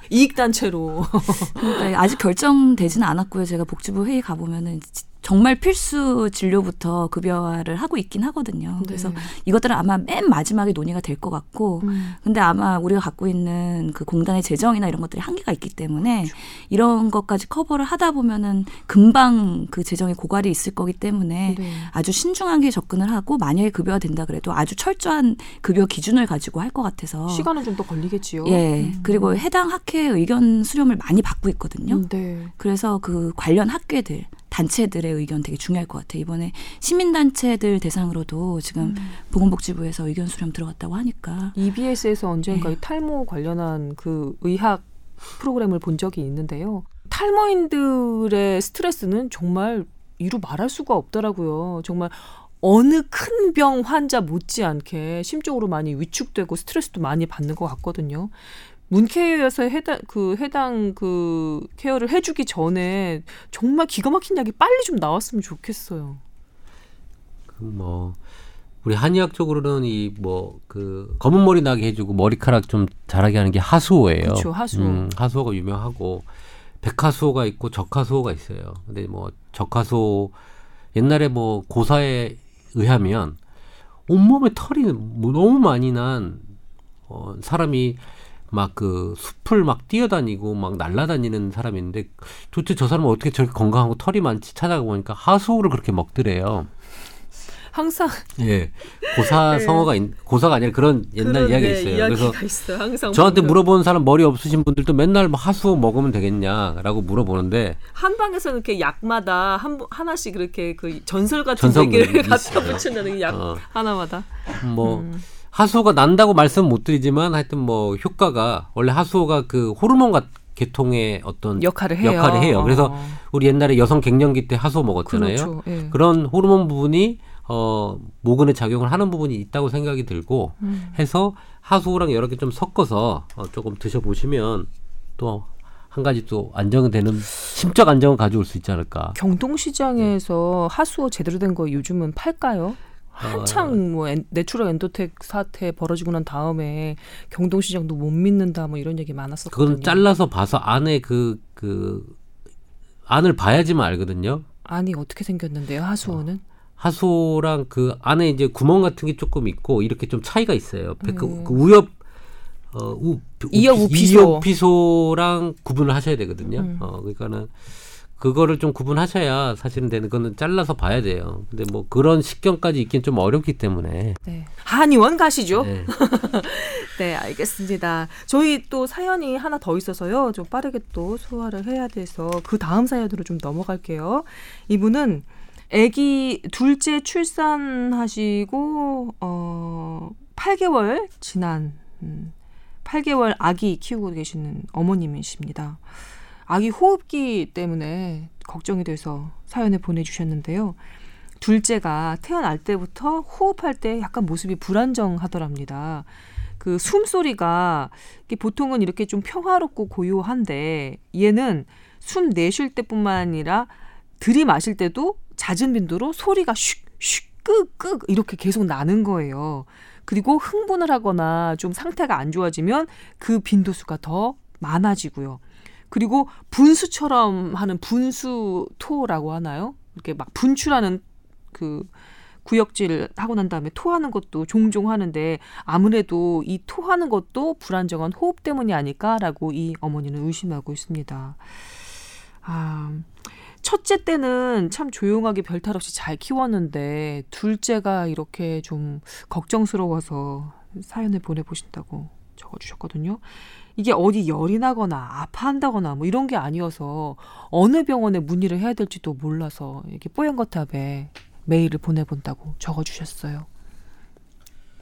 Speaker 1: 익 단체로
Speaker 4: 그러니까 아직 결정되지는 않았고요. 제가 복지부 회의 가 보면은 정말 필수 진료부터 급여화를 하고 있긴 하거든요. 네. 그래서 이것들은 아마 맨 마지막에 논의가 될 것 같고, 음. 근데 아마 우리가 갖고 있는 그 공단의 재정이나 이런 것들이 한계가 있기 때문에 그렇죠. 이런 것까지 커버를 하다 보면은 금방 그 재정에 고갈이 있을 거기 때문에 네. 아주 신중하게 접근을 하고 만약에 급여가 된다 그래도 아주 철저한 급여 기준을 가지고 할 것 같아서
Speaker 1: 시간은 좀 더 걸리겠지요.
Speaker 4: 예. 음. 그리고 해당 학회의 의견 수렴을 많이 받고 있거든요. 음, 네. 그래서 그 관련 학회들 단체들의 의견 되게 중요할 것 같아요. 이번에 시민단체들 대상으로도 지금 음. 보건복지부에서 의견 수렴 들어갔다고 하니까.
Speaker 1: EBS에서 언젠가 네. 탈모 관련한 그 의학 프로그램을 본 적이 있는데요. 탈모인들의 스트레스는 정말 이루 말할 수가 없더라고요. 정말 어느 큰 병 환자 못지않게 심적으로 많이 위축되고 스트레스도 많이 받는 것 같거든요. 문케어에서 해당 그 해당 그 케어를 해주기 전에 정말 기가 막힌 약이 빨리 좀 나왔으면 좋겠어요.
Speaker 3: 그 뭐 우리 한의학 적으로는 이 뭐 그 검은 머리 나게 해주고 머리카락 좀 자라게 하는 게 하수호예요.
Speaker 1: 그렇죠, 하수호. 음,
Speaker 3: 하수호가 유명하고 백하수호가 있고 적하수호가 있어요. 근데 뭐 적하수호 옛날에 뭐 고사에 의하면 온몸에 털이 뭐 너무 많이 난 어, 사람이 막 그 숲을 막 뛰어다니고 막 날아다니는 사람인데 도대체 저 사람은 어떻게 저렇게 건강하고 털이 많지 찾아가 보니까 하수호를 그렇게 먹더래요.
Speaker 1: 항상
Speaker 3: 예 고사 네. 성어가 고사가 아니라 그런 옛날 그런, 이야기가 네, 있어요. 그래서
Speaker 1: 있어요. 항상
Speaker 3: 저한테 물어보는 사람 머리 없으신 분들도 맨날 뭐 하수호 먹으면 되겠냐라고 물어보는데
Speaker 1: 한방에서 이렇게 약마다 한 하나씩 그렇게 그 전설 같은 전설 얘기를 갖다 붙인다는 약 어. 하나마다
Speaker 3: 뭐. 음. 하수호가 난다고 말씀 못 드리지만 하여튼 뭐 효과가 원래 하수호가 그 호르몬 같 계통의 어떤
Speaker 1: 역할을 해요.
Speaker 3: 역할을 해요. 그래서 어. 우리 옛날에 여성 갱년기 때 하수오 먹었잖아요. 그렇죠. 예. 그런 호르몬 부분이 어 모근에 작용을 하는 부분이 있다고 생각이 들고 음. 해서 하수오랑 여러 개 좀 섞어서 어, 조금 드셔 보시면 또 한 가지 또 안정되는 심적 안정을 가져올 수 있지 않을까.
Speaker 1: 경동시장에서 네. 하수오 제대로 된 거 요즘은 팔까요? 한창 뭐 엔, 내추럴 엔도텍 사태 벌어지고 난 다음에 경동시장도 못 믿는다 뭐 이런 얘기 많았었거든요.
Speaker 3: 그건 잘라서 봐서 안에 그그 그 안을 봐야지만 알거든요.
Speaker 1: 안이 어떻게 생겼는데요, 하수호는? 어.
Speaker 3: 하수호랑 그 안에 이제 구멍 같은 게 조금 있고 이렇게 좀 차이가 있어요. 그, 그, 그 우엽 어, 우, 이어 우피소. 피소랑 구분을 하셔야 되거든요. 음. 어, 그러니까는 그거를 좀 구분하셔야 사실은 되는 거는 잘라서 봐야 돼요. 근데 뭐 그런 식견까지 있긴 좀 어렵기 때문에.
Speaker 1: 네. 한의원 가시죠. 네. 네, 알겠습니다. 저희 또 사연이 하나 더 있어서요. 좀 빠르게 또 소화를 해야 돼서 그 다음 사연으로 좀 넘어갈게요. 이분은 아기 둘째 출산하시고 어 8개월 지난 음, 8개월 아기 키우고 계시는 어머님이십니다. 아기 호흡기 때문에 걱정이 돼서 사연을 보내주셨는데요. 둘째가 태어날 때부터 호흡할 때 약간 모습이 불안정하더랍니다. 그 숨소리가 보통은 이렇게 좀 평화롭고 고요한데 얘는 숨 내쉴 때뿐만 아니라 들이마실 때도 잦은 빈도로 소리가 슉슉 끄끄 이렇게 계속 나는 거예요. 그리고 흥분을 하거나 좀 상태가 안 좋아지면 그 빈도수가 더 많아지고요. 그리고 분수처럼 하는 분수토라고 하나요? 이렇게 막 분출하는 그 구역질 하고 난 다음에 토하는 것도 종종 하는데 아무래도 이 토하는 것도 불안정한 호흡 때문이 아닐까라고 이 어머니는 의심하고 있습니다. 아, 첫째 때는 참 조용하게 별탈 없이 잘 키웠는데 둘째가 이렇게 좀 걱정스러워서 사연을 보내보신다고 적어주셨거든요. 이게 어디 열이 나거나 아파한다거나 뭐 이런 게 아니어서 어느 병원에 문의를 해야 될지도 몰라서 이렇게 뽀얀 거탑에 메일을 보내본다고 적어주셨어요.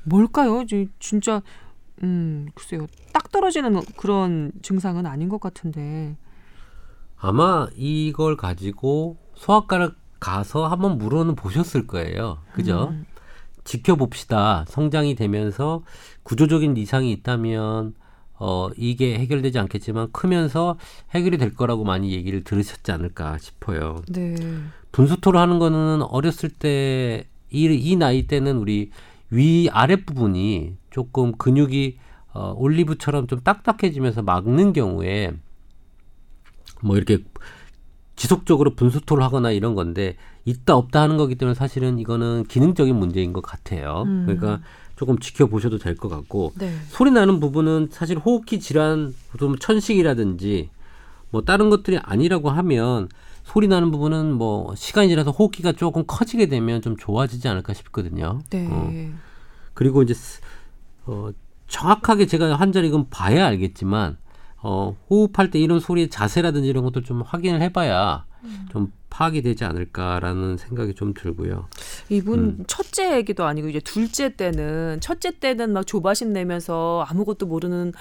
Speaker 1: 뭘까요? 진짜 음 글쎄요 딱 떨어지는 그런 증상은 아닌 것 같은데
Speaker 3: 아마 이걸 가지고 소아과를 가서 한번 물어는 보셨을 거예요. 그죠? 음. 지켜봅시다. 성장이 되면서 구조적인 이상이 있다면 어, 이게 해결되지 않겠지만 크면서 해결이 될 거라고 많이 얘기를 들으셨지 않을까 싶어요. 네. 분수토를 하는 거는 어렸을 때, 이, 이 나이 때는 우리 위 아랫부분이 조금 근육이 어, 올리브처럼 좀 딱딱해지면서 막는 경우에 뭐 이렇게 지속적으로 분수토를 하거나 이런 건데 있다 없다 하는 거기 때문에 사실은 이거는 기능적인 문제인 것 같아요. 음. 그러니까 조금 지켜보셔도 될 것 같고 네. 소리 나는 부분은 사실 호흡기 질환, 좀 천식이라든지 뭐 다른 것들이 아니라고 하면 소리 나는 부분은 뭐 시간이 지나서 호흡기가 조금 커지게 되면 좀 좋아지지 않을까 싶거든요. 네. 어. 그리고 이제 어 정확하게 제가 환자를 이건 봐야 알겠지만 어 호흡할 때 이런 소리의 자세라든지 이런 것들 좀 확인을 해봐야 음. 좀 파악이 되지 않을까라는 생각이 좀 들고요.
Speaker 1: 이분 음. 첫째 얘기도 아니고 이제 둘째 때는 첫째 때는 막 조바심 내면서 아무것도 모르는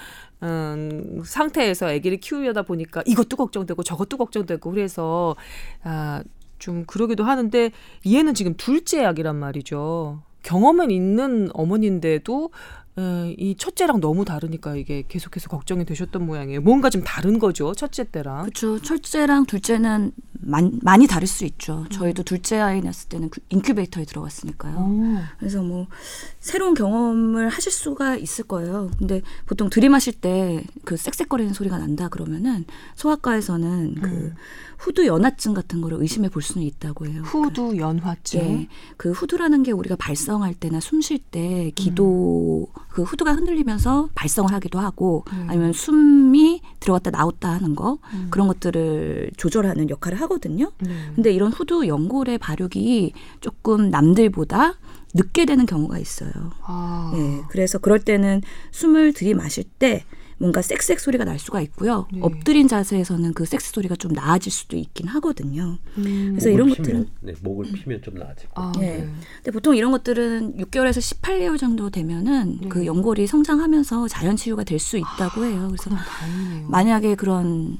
Speaker 1: 음, 상태에서 아기를 키우려다 보니까 이것도 걱정되고 저것도 걱정되고 그래서 아, 좀 그러기도 하는데 얘는 지금 둘째 아기란 말이죠. 경험은 있는 어머니인데도 에, 이 첫째랑 너무 다르니까 이게 계속해서 걱정이 되셨던 모양이에요. 뭔가 좀 다른 거죠, 첫째 때랑.
Speaker 4: 그렇죠. 첫째랑 둘째는 많, 많이 다를 수 있죠. 음. 저희도 둘째 아이 낳았을 때는 그 인큐베이터에 들어갔으니까요. 오. 그래서 뭐 새로운 경험을 하실 수가 있을 거예요. 근데 보통 들이마실 때 그 쌕쌕거리는 소리가 난다 그러면은 소아과에서는 그 음. 그 후두 연화증 같은 거를 의심해 볼 수는 있다고 해요.
Speaker 1: 후두 그 연화증. 네.
Speaker 4: 그 후두라는 게 우리가 발성할 때나 숨 쉴 때 기도 음. 그 후두가 흔들리면서 발성을 하기도 하고 음. 아니면 숨이 들어갔다 나왔다 하는 거 음. 그런 것들을 조절하는 역할을 하 거든요. 네. 근데 이런 후두 연골의 발육이 조금 남들보다 늦게 되는 경우가 있어요. 아. 네. 그래서 그럴 때는 숨을 들이마실 때 뭔가 섹섹 소리가 날 수가 있고요. 네. 엎드린 자세에서는 그 섹스 소리가 좀 나아질 수도 있긴 하거든요. 음. 그래서 이런 피면, 것들은
Speaker 3: 네, 목을 피면 좀 나아지고.
Speaker 4: 아, 네. 네. 근데 보통 이런 것들은 6개월에서 18개월 정도 되면은 네. 그 연골이 성장하면서 자연 치유가 될 수 있다고 해요. 그래서 만약에 그런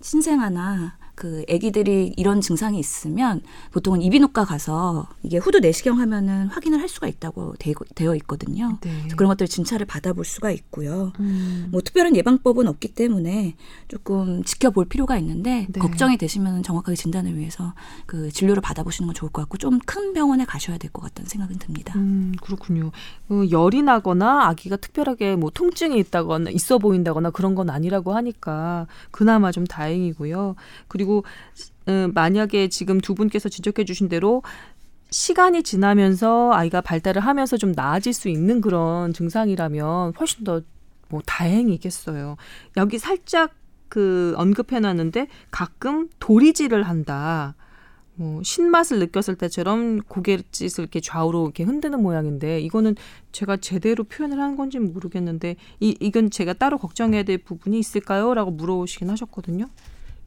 Speaker 4: 신생아나 그 아기들이 이런 증상이 있으면 보통은 이비인후과 가서 이게 후두 내시경 하면은 확인을 할 수가 있다고 되어 있거든요. 네. 그런 것들 진찰을 받아볼 수가 있고요. 음. 뭐 특별한 예방법은 없기 때문에 조금 지켜볼 필요가 있는데 네. 걱정이 되시면 정확하게 진단을 위해서 그 진료를 받아보시는 건 좋을 것 같고 좀 큰 병원에 가셔야 될 것 같다는 생각은 듭니다.
Speaker 1: 음, 그렇군요. 어, 열이 나거나 아기가 특별하게 뭐 통증이 있다거나 있어 보인다거나 그런 건 아니라고 하니까 그나마 좀 다행이고요. 그리고 그리고 음, 만약에 지금 두 분께서 지적해 주신 대로 시간이 지나면서 아이가 발달을 하면서 좀 나아질 수 있는 그런 증상이라면 훨씬 더 뭐 다행이겠어요. 여기 살짝 그 언급해 놨는데 가끔 도리질을 한다. 뭐 신맛을 느꼈을 때처럼 고갯짓을 이렇게 좌우로 이렇게 흔드는 모양인데 이거는 제가 제대로 표현을 한 건지 모르겠는데 이 이건 제가 따로 걱정해야 될 부분이 있을까요?라고 물어보시긴 하셨거든요.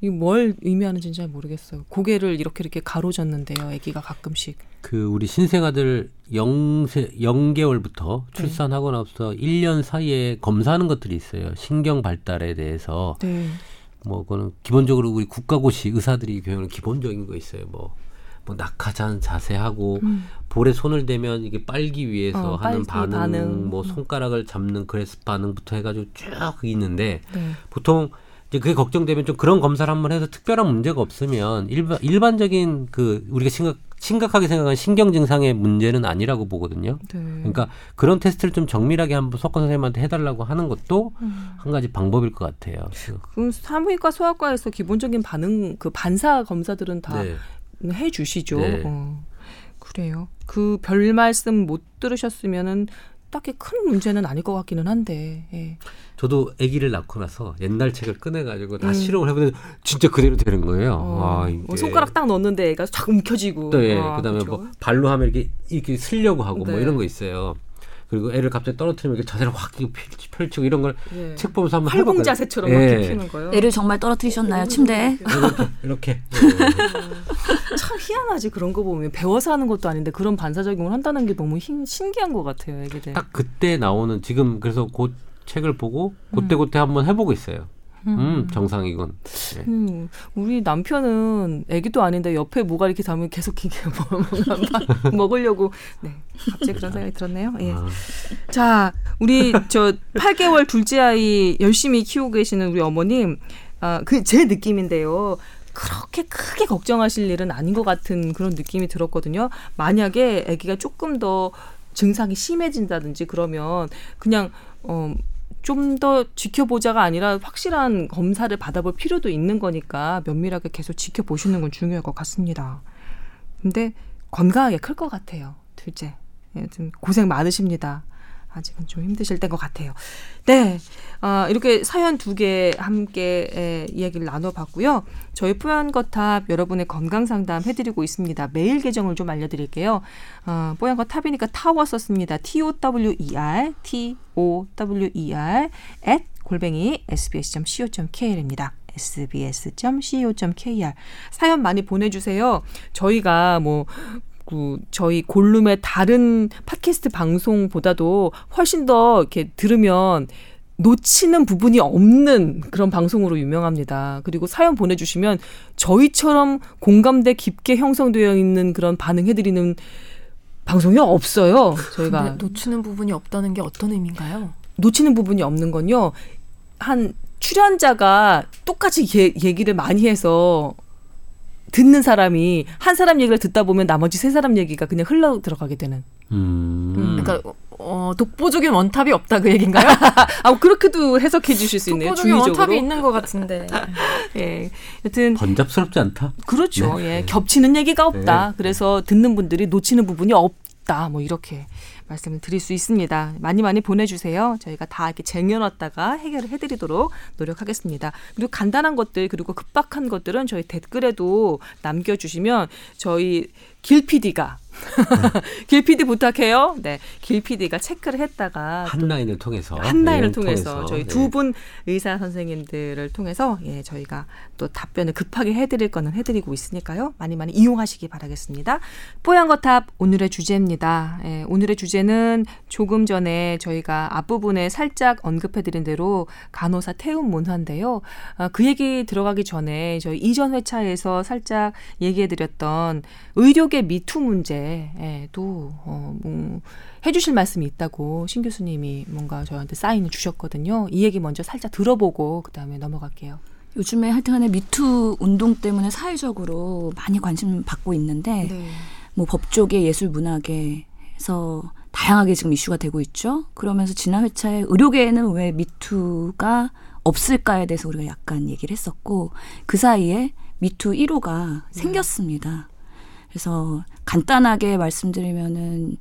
Speaker 1: 이뭘 의미하는지는 잘 모르겠어요. 고개를 이렇게 이렇게 가로젓는데요. 아기가 가끔씩.
Speaker 3: 그 우리 신생아들 0세 0개월부터 출산하고 나서 1년 사이에 검사하는 것들이 있어요. 신경 발달에 대해서. 네. 뭐 그거는 기본적으로 우리 국가고시 의사들이 교육하는 기본적인 거 있어요. 뭐, 뭐 낙하산 자세하고 음. 볼에 손을 대면 이게 빨기 위해서 어, 하는 반응, 반응, 뭐 손가락을 잡는 그레스 반응부터 해가지고 쭉 있는데 네. 보통 이제 그게 걱정되면 좀 그런 검사를 한번 해서 특별한 문제가 없으면 일반 일반적인 그 우리가 심각 심각하게 생각하는 신경 증상의 문제는 아니라고 보거든요. 네. 그러니까 그런 테스트를 좀 정밀하게 한번 석권 선생님한테 해달라고 하는 것도 음. 한 가지 방법일 것 같아요.
Speaker 1: 그럼 사무의과 소아과에서 기본적인 반응 그 반사 검사들은 다 네. 해주시죠. 네. 어. 그래요. 그 별 말씀 못 들으셨으면은 딱히 큰 문제는 아닐 것 같기는 한데. 예.
Speaker 3: 저도 아기를 낳고 나서 옛날 책을 꺼내가지고 다 음. 실험을 해보는데 진짜 그대로 되는 거예요. 어.
Speaker 1: 아, 뭐 손가락 딱 넣었는데 애가 쫙 움켜쥐고.
Speaker 3: 네, 아, 그다음에 그렇죠. 뭐 발로 하면 이렇게 이렇게 쓰려고 하고 뭐 네. 뭐 이런 거 있어요. 그리고 애를 갑자기 떨어뜨리면 이렇게 자세를 확 펼치고 이런 걸책 예. 보면서 한번
Speaker 1: 활공 자세처럼 예. 막 피는 거요.
Speaker 4: 애를 정말 떨어뜨리셨나요 침대에?
Speaker 3: 이렇게 이렇게.
Speaker 1: 예. 참 희한하지 그런 거 보면 배워서 하는 것도 아닌데 그런 반사작용을 한다는 게 너무 hin, 신기한 것 같아요 애기들.
Speaker 3: 딱 그때 나오는 지금 그래서 곧 책을 보고 그때그때 음. 한번 해보고 있어요. 음, 음 정상이건. 네.
Speaker 1: 음, 우리 남편은 애기도 아닌데 옆에 뭐가 이렇게 담으면 계속 이게 뭐, 먹으려고. 네. 갑자기 그런 생각이 들었네요. 예. 아. 자, 우리 저 8개월 둘째 아이 열심히 키우고 계시는 우리 어머님, 아, 그 제 느낌인데요. 그렇게 크게 걱정하실 일은 아닌 것 같은 그런 느낌이 들었거든요. 만약에 아기가 조금 더 증상이 심해진다든지 그러면 그냥 어 좀 더 지켜보자가 아니라 확실한 검사를 받아볼 필요도 있는 거니까 면밀하게 계속 지켜보시는 건 중요할 것 같습니다. 근데 건강하게 클 것 같아요. 둘째. 예, 좀 고생 많으십니다. 아직은 좀 힘드실 때인 것 같아요. 네. 어, 이렇게 사연 두 개 함께 에, 이야기를 나눠봤고요. 저희 뽀얀거탑 여러분의 건강 상담 해드리고 있습니다. 메일 계정을 좀 알려드릴게요. 어, 뽀얀거탑이니까 타워 썼습니다. T-O-W-E-R, T-O-W-E-R, at 골뱅이 sbs.co.kr입니다. sbs.co.kr 사연 많이 보내주세요. 저희가 뭐 그 저희 골룸의 다른 팟캐스트 방송보다도 훨씬 더 이렇게 들으면 놓치는 부분이 없는 그런 방송으로 유명합니다. 그리고 사연 보내주시면 저희처럼 공감대 깊게 형성되어 있는 그런 반응해드리는 방송이 없어요. 저희가
Speaker 2: 놓치는 부분이 없다는 게 어떤 의미인가요?
Speaker 1: 놓치는 부분이 없는 건요. 한 출연자가 똑같이 예, 얘기를 많이 해서 듣는 사람이 한 사람 얘기를 듣다 보면 나머지 세 사람 얘기가 그냥 흘러 들어가게 되는.
Speaker 2: 음. 음. 그러니까 어, 독보적인 원탑이 없다 그 얘기인가요?
Speaker 1: 아 그렇게도 해석해 주실 수 있네요.
Speaker 2: 독보적인 주의적으로. 원탑이 있는 것 같은데.
Speaker 1: 예. 여튼
Speaker 3: 번잡스럽지 않다.
Speaker 1: 그렇죠. 네. 예. 네. 겹치는 얘기가 없다. 네. 그래서 듣는 분들이 놓치는 부분이 없다. 뭐 이렇게 말씀을 드릴 수 있습니다. 많이 많이 보내주세요. 저희가 다 이렇게 쟁여놨다가 해결을 해드리도록 노력하겠습니다. 그리고 간단한 것들 그리고 급박한 것들은 저희 댓글에도 남겨주시면 저희 길 PD가 길 PD 부탁해요. 네, 길 PD가 체크를 했다가
Speaker 3: 한 라인을 통해서
Speaker 1: 한 라인을 네, 통해서, 통해서, 저희 네. 두분 의사 선생님들을 통해서 예 저희가 또 답변을 급하게 해드릴 거는 해드리고 있으니까요. 많이 많이 이용하시기 바라겠습니다. 뽀얀 거탑 오늘의 주제입니다. 예, 오늘의 주제는 조금 전에 저희가 앞부분에 살짝 언급해드린 대로 간호사 태움 문화인데요. 아, 그 얘기 들어가기 전에 저희 이전 회차에서 살짝 얘기해드렸던 의료계 미투 문제 에도 어, 뭐 해주실 말씀이 있다고 신 교수님이 뭔가 저한테 사인을 주셨거든요. 이 얘기 먼저 살짝 들어보고 그 다음에 넘어갈게요.
Speaker 4: 요즘에 하여튼간에 미투 운동 때문에 사회적으로 많이 관심 받고 있는데 네. 뭐 법조계, 예술 문화계에서 다양하게 지금 이슈가 되고 있죠. 그러면서 지난 회차에 의료계에는 왜 미투가 없을까에 대해서 우리가 약간 얘기를 했었고 그 사이에 미투 1호가 네. 생겼습니다. 그래서 간단하게 말씀드리면은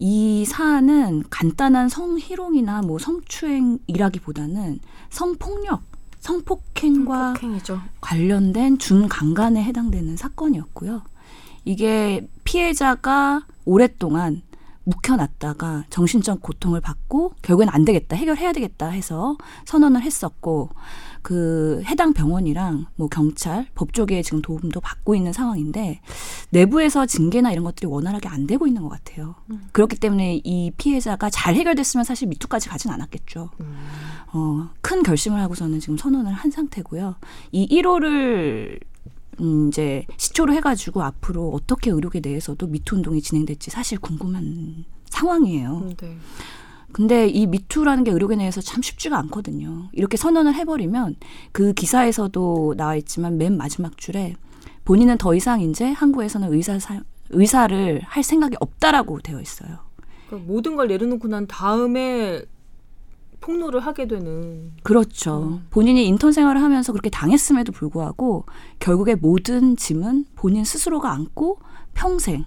Speaker 4: 이 사안은 간단한 성희롱이나 뭐 성추행이라기보다는 성폭력, 성폭행과 성폭행이죠. 관련된 준강간에 해당되는 사건이었고요. 이게 피해자가 오랫동안 묵혀놨다가 정신적 고통을 받고 결국엔 안 되겠다 해결해야 되겠다 해서 선언을 했었고 그 해당 병원이랑 뭐 경찰 법조계에 지금 도움도 받고 있는 상황인데 내부에서 징계나 이런 것들이 원활하게 안 되고 있는 것 같아요. 음. 그렇기 때문에 이 피해자가 잘 해결됐으면 사실 미투까지 가진 않았겠죠. 음. 어, 큰 결심을 하고서는 지금 선언을 한 상태고요. 이 1호를 음, 이제 시초로 해가지고 앞으로 어떻게 의료계 내에서도 미투 운동이 진행될지 사실 궁금한 상황이에요. 음, 네. 근데 이 미투라는 게 의료계 내에서 참 쉽지가 않거든요. 이렇게 선언을 해버리면 그 기사에서도 나와 있지만 맨 마지막 줄에 본인은 더 이상 이제 한국에서는 의사 사, 의사를 할 생각이 없다라고 되어 있어요.
Speaker 1: 그러니까 모든 걸 내려놓고 난 다음에 폭로를 하게 되는.
Speaker 4: 그렇죠. 음. 본인이 인턴 생활을 하면서 그렇게 당했음에도 불구하고 결국에 모든 짐은 본인 스스로가 안고 평생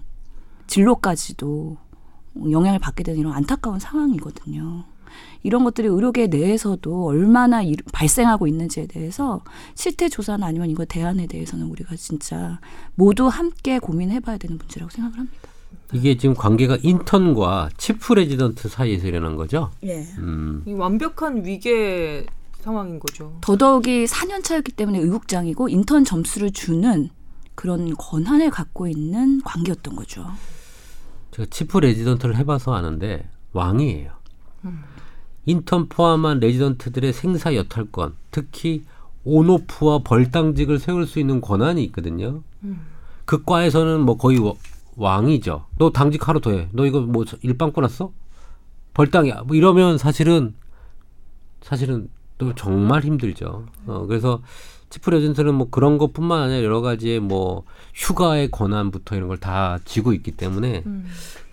Speaker 4: 진로까지도 영향을 받게 되는 이런 안타까운 상황이거든요. 이런 것들이 의료계 내에서도 얼마나 일, 발생하고 있는지에 대해서 실태 조사나 아니면 이거 대안에 대해서는 우리가 진짜 모두 함께 고민해봐야 되는 문제라고 생각을 합니다.
Speaker 3: 이게 지금 관계가 인턴과 chief 레지던트 사이에서 일어난 거죠?
Speaker 1: 예. 음. 완벽한 위계 상황인 거죠.
Speaker 4: 더더욱이 4년 차였기 때문에 의국장이고 인턴 점수를 주는 그런 권한을 갖고 있는 관계였던 거죠.
Speaker 3: 제가 chief 레지던트를 해봐서 아는데 왕이에요. 음. 인턴 포함한 레지던트들의 생사 여탈권, 특히 on-off와 벌당직을 세울 수 있는 권한이 있거든요. 음. 그 과에서는 뭐 거의 왕이죠. 너 당직 하루 더 해. 너 이거 뭐 일빵꾸 났어? 벌당이야. 뭐 이러면 사실은 사실은 또 정말 힘들죠. 어, 그래서 치프 레전트는 뭐 그런 것뿐만 아니라 여러 가지의 뭐 휴가의 권한부터 이런 걸 다 지고 있기 때문에 음.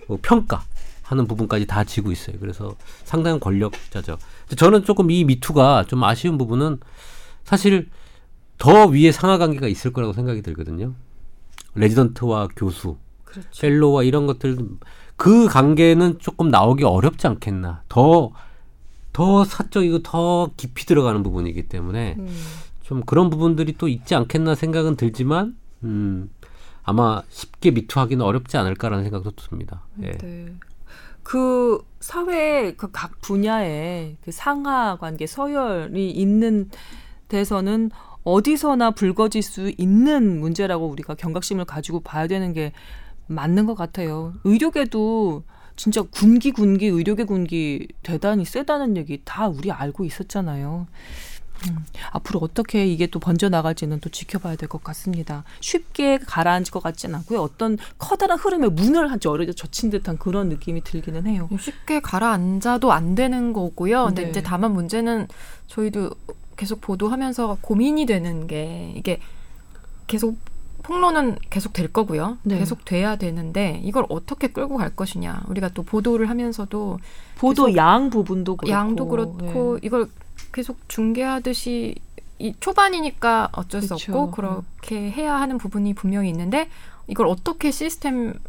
Speaker 3: 뭐 평가 하는 부분까지 다 지고 있어요. 그래서 상당한 권력자죠. 저는 조금 이 미투가 좀 아쉬운 부분은 사실 더 위에 상하 관계가 있을 거라고 생각이 들거든요. 레지던트와 교수 그렇죠. 펠로와 이런 것들 그 관계는 조금 나오기 어렵지 않겠나. 더, 더 사적이고 더 깊이 들어가는 부분이기 때문에 음. 좀 그런 부분들이 또 있지 않겠나 생각은 들지만, 음, 아마 쉽게 미투하기는 어렵지 않을까라는 생각도 듭니다. 예. 네.
Speaker 1: 그 사회 그 각 분야에 그 상하 관계 서열이 있는 데서는 어디서나 불거질 수 있는 문제라고 우리가 경각심을 가지고 봐야 되는 게 맞는 것 같아요. 의료계도 진짜 군기 군기 의료계 군기 대단히 세다는 얘기 다 우리 알고 있었잖아요. 음, 앞으로 어떻게 이게 또 번져 나갈지는 또 지켜봐야 될 것 같습니다. 쉽게 가라앉을 것 같지는 않고요. 어떤 커다란 흐름에 문을 한지 어려 젖힌 듯한 그런 느낌이 들기는 해요.
Speaker 2: 쉽게 가라앉아도 안 되는 거고요. 근데 네. 이제 다만 문제는 저희도 계속 보도하면서 고민이 되는 게 이게 계속 폭로는 계속 될 거고요. 네. 계속 돼야 되는데 이걸 어떻게 끌고 갈 것이냐. 우리가 또 보도를 하면서도
Speaker 1: 보도 양 부분도 그렇고
Speaker 2: 양도 그렇고 네. 이걸 계속 중계하듯이 이 초반이니까 어쩔 그쵸. 수 없고 그렇게 해야 하는 부분이 분명히 있는데 이걸 어떻게 시스템을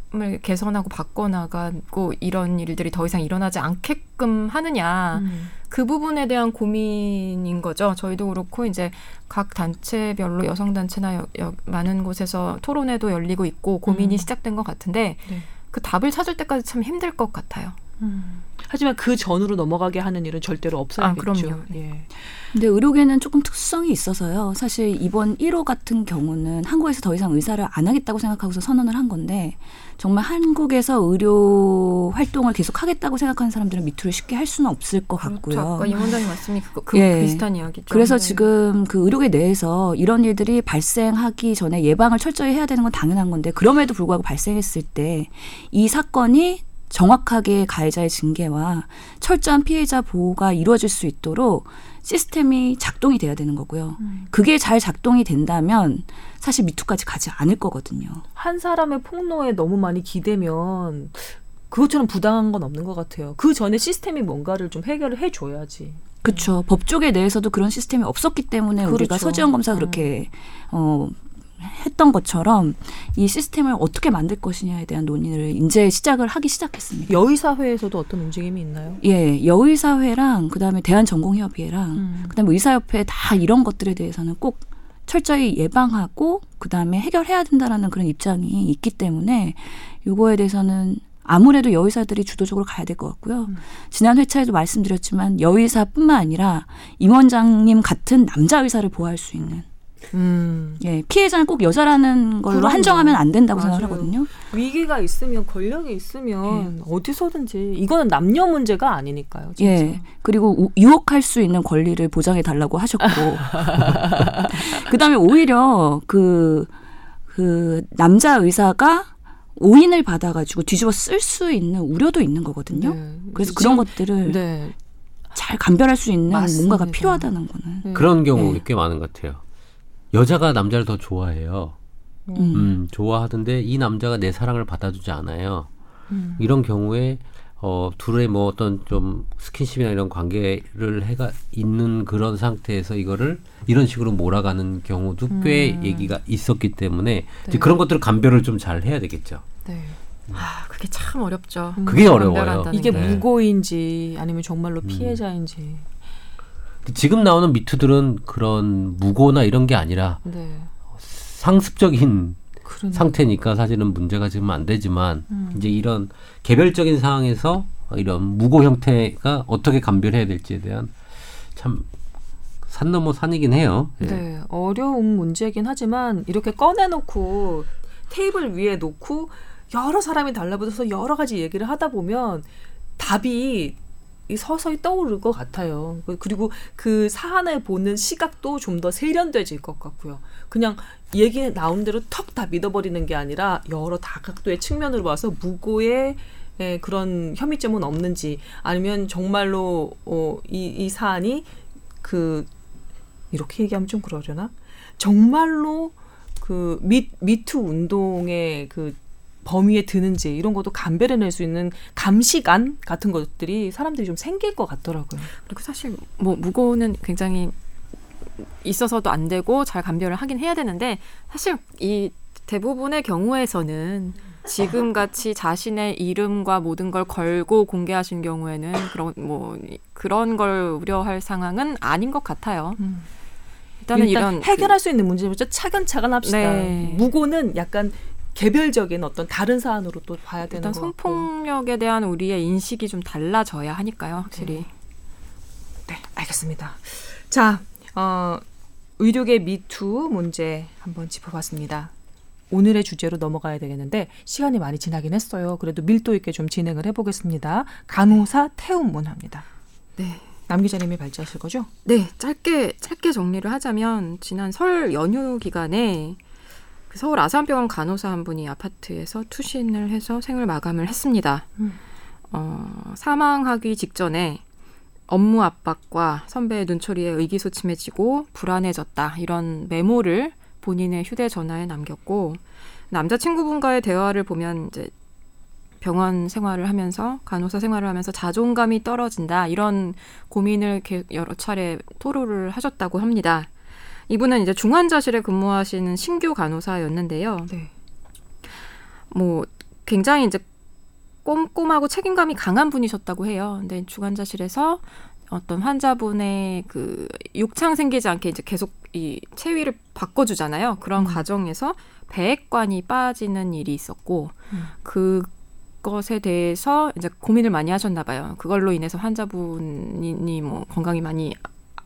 Speaker 2: 개선하고 바꿔나가고 이런 일들이 더 이상 일어나지 않게끔 하느냐 음. 그 부분에 대한 고민인 거죠. 저희도 그렇고 이제 각 단체별로 여성 단체나 여, 여, 많은 곳에서 토론회도 열리고 있고 고민이 음. 시작된 것 같은데 네. 그 답을 찾을 때까지 참 힘들 것 같아요. 음.
Speaker 1: 하지만 그 전으로 넘어가게 하는 일은 절대로 없어야겠죠. 아, 그럼요. 예.
Speaker 4: 근데 의료계는 조금 특성이 있어서요. 사실 이번 1호 같은 경우는 한국에서 더 이상 의사를 안 하겠다고 생각하고서 선언을 한 건데 정말 한국에서 의료 활동을 계속 하겠다고 생각하는 사람들은 미투를 쉽게 할 수는 없을 것 그렇죠. 같고요.
Speaker 2: 아까 임 원장님 말씀이 그, 그 예. 비슷한 이야기죠.
Speaker 4: 그래서 네. 지금 그 의료계 내에서 이런 일들이 발생하기 전에 예방을 철저히 해야 되는 건 당연한 건데 그럼에도 불구하고 발생했을 때 이 사건이 정확하게 가해자의 징계와 철저한 피해자 보호가 이루어질 수 있도록 시스템이 작동이 돼야 되는 거고요. 음. 그게 잘 작동이 된다면 사실 미투까지 가지 않을 거거든요.
Speaker 1: 한 사람의 폭로에 너무 많이 기대면 그것처럼 부당한 건 없는 것 같아요. 그 전에 시스템이 뭔가를 좀 해결을 해줘야지.
Speaker 4: 그렇죠. 법조계 내에서도 그런 시스템이 없었기 때문에 그렇죠. 우리가 서지현 검사 그렇게 음. 어 했던 것처럼 이 시스템을 어떻게 만들 것이냐에 대한 논의를 이제 시작을 하기 시작했습니다.
Speaker 1: 여의사회에서도 어떤 움직임이 있나요?
Speaker 4: 예, 여의사회랑 그다음에 대한전공협의회랑 음. 그다음에 의사협회 다 이런 것들에 대해서는 꼭 철저히 예방하고 그다음에 해결해야 된다라는 그런 입장이 있기 때문에 요거에 대해서는 아무래도 여의사들이 주도적으로 가야 될 것 같고요. 음. 지난 회차에도 말씀드렸지만 여의사뿐만 아니라 임 원장님 같은 남자 의사를 보호할 수 있는 음. 예, 피해자는 꼭 여자라는 걸로 그럼요. 한정하면 안 된다고 맞아요. 생각하거든요.
Speaker 1: 위기가 있으면 권력이 있으면 예. 어디서든지 이거는 남녀 문제가 아니니까요. 진짜. 예.
Speaker 4: 그리고 유혹할 수 있는 권리를 보장해 달라고 하셨고 그다음에 오히려 그그 그 남자 의사가 오인을 받아가지고 뒤집어 쓸 수 있는 우려도 있는 거거든요. 네. 그래서 그런 것들을 네. 잘 감별할 수 있는 맞습니다. 뭔가가 필요하다는 거는
Speaker 3: 네. 그런 경우 네. 꽤 많은 것 같아요. 여자가 남자를 더 좋아해요. 음. 음, 좋아하던데 이 남자가 내 사랑을 받아주지 않아요. 음. 이런 경우에 어, 둘의 뭐 어떤 좀 스킨십이나 이런 관계를 해가 있는 그런 상태에서 이거를 이런 식으로 몰아가는 경우도 음. 꽤 얘기가 있었기 때문에 네. 이제 그런 것들을 감별을 좀 잘 해야 되겠죠. 네.
Speaker 2: 아, 그게 참 어렵죠.
Speaker 3: 그게 어려워요.
Speaker 1: 이게 네. 무고인지 아니면 정말로 음. 피해자인지. 음.
Speaker 3: 지금 나오는 미투들은 그런 무고나 이런 게 아니라 네. 상습적인 그러네. 상태니까 사실은 문제가 지금 안 되지만 음. 이제 이런 개별적인 상황에서 이런 무고 형태가 어떻게 감별해야 될지에 대한 참 산 넘어 산이긴 해요.
Speaker 1: 예. 네, 어려운 문제긴 하지만 이렇게 꺼내놓고 테이블 위에 놓고 여러 사람이 달라붙어서 여러 가지 얘기를 하다 보면 답이 서서히 떠오를 것 같아요. 그리고 그 사안을 보는 시각도 좀 더 세련돼질 것 같고요. 그냥 얘기 나온 대로 턱 다 믿어버리는 게 아니라 여러 다각도의 측면으로 봐서 무고의 예, 그런 혐의점은 없는지 아니면 정말로 어, 이, 이 사안이 그 이렇게 얘기하면 좀 그러려나? 정말로 그 미, 미투 운동의 그 범위에 드는지 이런 것도 감별해낼 수 있는 감시관 같은 것들이 사람들이 좀 생길 것 같더라고요.
Speaker 2: 그리고 사실 뭐 무고는 굉장히 있어서도 안 되고 잘 감별을 하긴 해야 되는데 사실 이 대부분의 경우에서는 지금 같이 자신의 이름과 모든 걸 걸고 공개하신 경우에는 그런 뭐 그런 걸 우려할 상황은 아닌 것 같아요. 음.
Speaker 1: 일단은 일단 이런 해결할 그, 수 있는 문제부터 차근차근 합시다. 네. 무고는 약간 개별적인 어떤 다른 사안으로 또 봐야 되는
Speaker 2: 일단 성폭력에 대한 우리의 인식이 좀 달라져야 하니까요, 확실히.
Speaker 1: 네, 네 알겠습니다. 자, 어, 의료계 미투 문제 한번 짚어봤습니다. 오늘의 주제로 넘어가야 되겠는데 시간이 많이 지나긴 했어요. 그래도 밀도 있게 좀 진행을 해보겠습니다. 간호사 태움 문화입니다. 네. 남 기자님이 발제하실 거죠?
Speaker 2: 네, 짧게 짧게 정리를 하자면 지난 설 연휴 기간에 그 서울 아산병원 간호사 한 분이 아파트에서 투신을 해서 생을 마감을 했습니다. 음. 어, 사망하기 직전에 업무 압박과 선배의 눈초리에 의기소침해지고 불안해졌다 이런 메모를 본인의 휴대전화에 남겼고 남자친구분과의 대화를 보면 이제 병원 생활을 하면서 간호사 생활을 하면서 자존감이 떨어진다 이런 고민을 여러 차례 토로를 하셨다고 합니다. 이분은 이제 중환자실에 근무하시는 신규 간호사였는데요. 네. 뭐 굉장히 이제 꼼꼼하고 책임감이 강한 분이셨다고 해요. 근데 중환자실에서 어떤 환자분의 그 욕창 생기지 않게 이제 계속 이 체위를 바꿔주잖아요. 그런 음. 과정에서 배액관이 빠지는 일이 있었고 음. 그 것에 대해서 이제 고민을 많이 하셨나 봐요. 그걸로 인해서 환자분이 뭐 건강이 많이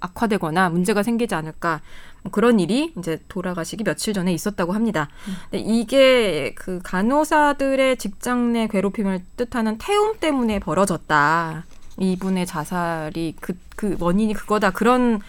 Speaker 2: 악화되거나 문제가 생기지 않을까 뭐 그런 일이 이제 돌아가시기 며칠 전에 있었다고 합니다. 음. 근데 이게 그 간호사들의 직장 내 괴롭힘을 뜻하는 태움 때문에 벌어졌다. 이분의 자살이 그, 그 원인이 그거다. 그런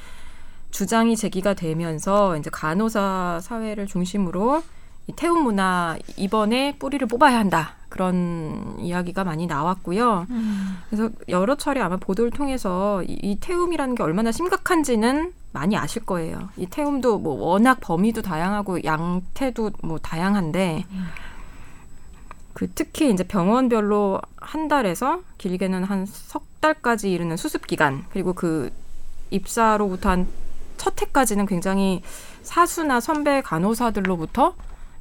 Speaker 2: 주장이 제기가 되면서 이제 간호사 사회를 중심으로 이 태움 문화 이번에 뿌리를 뽑아야 한다. 그런 이야기가 많이 나왔고요. 음. 그래서 여러 차례 아마 보도를 통해서 이, 이, 태움이라는 게 얼마나 심각한지는 많이 아실 거예요. 이 태움도 뭐 워낙 범위도 다양하고 양태도 뭐 다양한데 음. 그 특히 이제 병원별로 한 달에서 길게는 한 석 달까지 이르는 수습 기간 그리고 그 입사로부터 한 첫 해까지는 굉장히 사수나 선배 간호사들로부터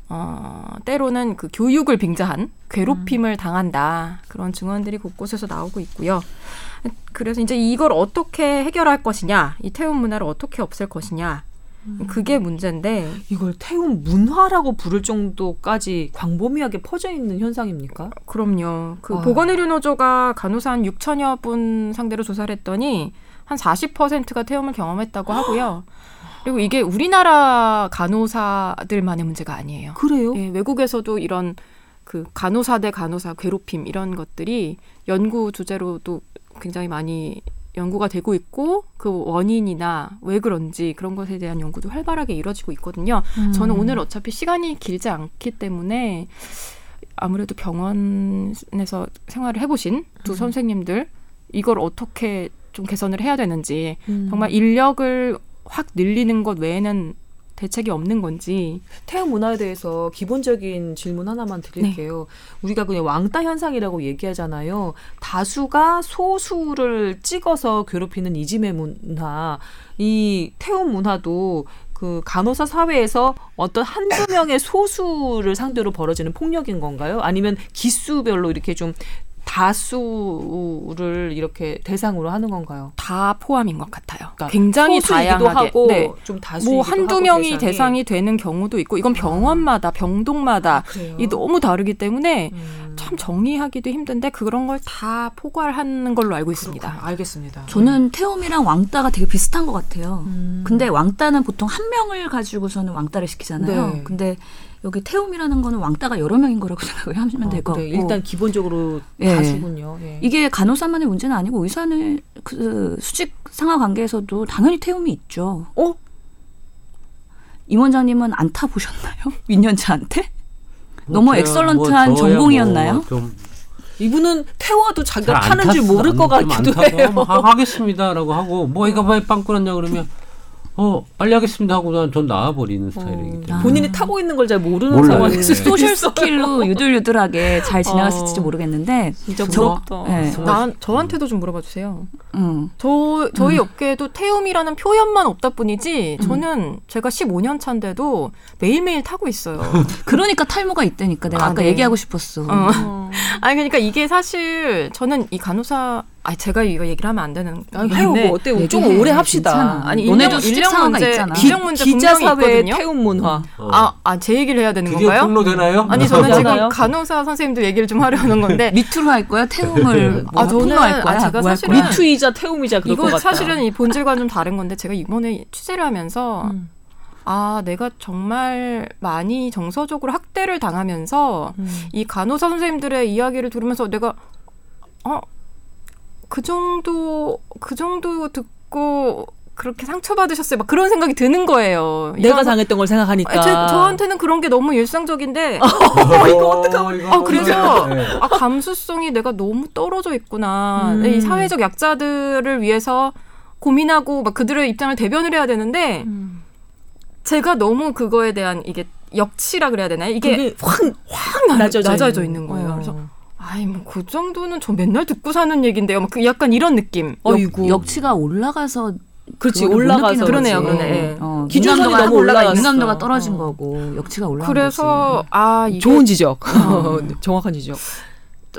Speaker 2: 어, 때로는 그 교육을 빙자한 괴롭힘을 음. 당한다. 그런 증언들이 곳곳에서 나오고 있고요. 그래서 이제 이걸 어떻게 해결할 것이냐, 이 태움 문화를 어떻게 없앨 것이냐, 음. 그게 문제인데
Speaker 1: 이걸 태움 문화라고 부를 정도까지 광범위하게 퍼져 있는 현상입니까?
Speaker 2: 그럼요. 그 아. 보건의료노조가 간호사 한 6천여 분 상대로 조사를 했더니 한 40%가 태움을 경험했다고 하고요. 그리고 이게 우리나라 간호사들만의 문제가 아니에요.
Speaker 1: 그래요?
Speaker 2: 예, 외국에서도 이런 그 간호사 대 간호사 괴롭힘 이런 것들이 연구 주제로도 굉장히 많이 연구가 되고 있고 그 원인이나 왜 그런지 그런 것에 대한 연구도 활발하게 이루어지고 있거든요. 음. 저는 오늘 어차피 시간이 길지 않기 때문에 아무래도 병원에서 생활을 해보신 두 음. 선생님들 이걸 어떻게 좀 개선을 해야 되는지 음. 정말 인력을 확 늘리는 것 외에는 대책이 없는 건지
Speaker 1: 태양 문화에 대해서 기본적인 질문 하나만 드릴게요. 네. 우리가 그냥 왕따 현상이라고 얘기하잖아요. 다수가 소수를 찍어서 괴롭히는 이지매 문화, 이 태움 문화도 그 간호사 사회에서 어떤 한두 명의 소수를 상대로 벌어지는 폭력인 건가요? 아니면 기수별로 이렇게 좀 다수를 이렇게 대상으로 하는 건가요?
Speaker 2: 다 포함인 것 같아요. 그러니까 굉장히 다양하게 하고 네. 좀 다수 뭐 한두 명이 대상이. 대상이. 되는 경우도 있고 이건 병원마다 병동마다 아, 이 너무 다르기 때문에 음. 참 정리하기도 힘든데 그런 걸 다 포괄하는 걸로 알고 있습니다.
Speaker 1: 그렇구나. 알겠습니다.
Speaker 4: 저는 태움이랑 왕따가 되게 비슷한 것 같아요. 음. 근데 왕따는 보통 한 명을 가지고서는 왕따를 시키잖아요. 네. 근데 여기 태움이라는 거는 왕따가 여러 명인 거라고 생각을 하시면 될것 어, 네.
Speaker 1: 같고 일단 기본적으로 예. 다수군요. 예.
Speaker 4: 이게 간호사만의 문제는 아니고 의사는 그 수직 상하 관계에서도 당연히 태움이 있죠. 어? 임 원장님은 안 타 보셨나요? 민년차한테? 뭐 너무 엑설런트한 뭐 전공이었나요? 뭐
Speaker 1: 이분은 태워도 자기가 타는 줄 모를 것 같기도 해요.
Speaker 3: 뭐 하 겠습니다라고 하고 뭐 이거 왜빵 끊었냐 그러면 어 빨리 하겠습니다 하고 난 전 나와버리는 스타일이기 어. 때문에
Speaker 1: 본인이 타고 있는 걸 잘 모르는 상황에서 네.
Speaker 4: 소셜 스킬로 유들유들하게 잘 지나갔을지 어. 모르겠는데
Speaker 1: 진짜 부럽다. 네.
Speaker 2: 난 저한테도 좀 물어봐 주세요. 음. 저 저희 음. 업계에도 태움이라는 표현만 없다 뿐이지 음. 저는 제가 15년 차인데도 매일매일 타고 있어요.
Speaker 4: 그러니까 탈모가 있다니까 내가 아, 까 네. 얘기하고 싶었어. 어.
Speaker 2: 아니 그러니까 이게 사실 저는 이 간호사 아 제가 이거 얘기를 하면 안 되는
Speaker 1: 아니, 해요 뭐 어때 좀 오래 합시다.
Speaker 4: 괜찮아. 아니 너네도 인력 문제 있잖아.
Speaker 2: 인력 문제
Speaker 1: 기자 사회 태움 문화.
Speaker 2: 어. 아아 제 얘기를 해야 되는 건가요?
Speaker 3: 폭로되나요?
Speaker 2: 아니 저는 지금 간호사 선생님들 얘기를 좀 하려는 건데
Speaker 4: 미투로 할 거야 태움을
Speaker 2: 뭐 아 저는 할 거야? 아, 제가 사실은
Speaker 1: 미투이자 태움이자 그럴
Speaker 2: 이거 사실은 이 본질과 좀 다른 건데 제가 이번에 취재를 하면서 음. 아, 내가 정말 많이 정서적으로 학대를 당하면서 음. 이 간호사 선생님들의 이야기를 들으면서 내가 어, 그 정도 그 정도 듣고 그렇게 상처받으셨어요. 막 그런 생각이 드는 거예요.
Speaker 1: 내가 당했던 걸 생각하니까.
Speaker 2: 제, 저한테는 그런 게 너무 일상적인데.
Speaker 1: 어, 이거 어떡하면.
Speaker 2: 아, 그래서, 네. 아, 감수성이 내가 너무 떨어져 있구나. 음. 이 사회적 약자들을 위해서 고민하고 막 그들의 입장을 대변을 해야 되는데, 음. 제가 너무 그거에 대한 이게 역치라 그래야 되나요? 이게 확, 확 낮아져, 낮아져 있는 거예요. 어. 그래서 아이 뭐 그 정도는 저 맨날 듣고 사는 얘긴데요. 막그 약간 이런 느낌.
Speaker 4: 어이구. 역치가 올라가서
Speaker 1: 그렇지 올라가서
Speaker 2: 그러네요, 그러네. 네.
Speaker 4: 어, 기준선이 너무 올라가 민감도가 떨어진 어. 거고 역치가 올라간
Speaker 2: 그래서
Speaker 4: 거지.
Speaker 2: 아 이게,
Speaker 1: 좋은 지적, 어. 정확한 지적.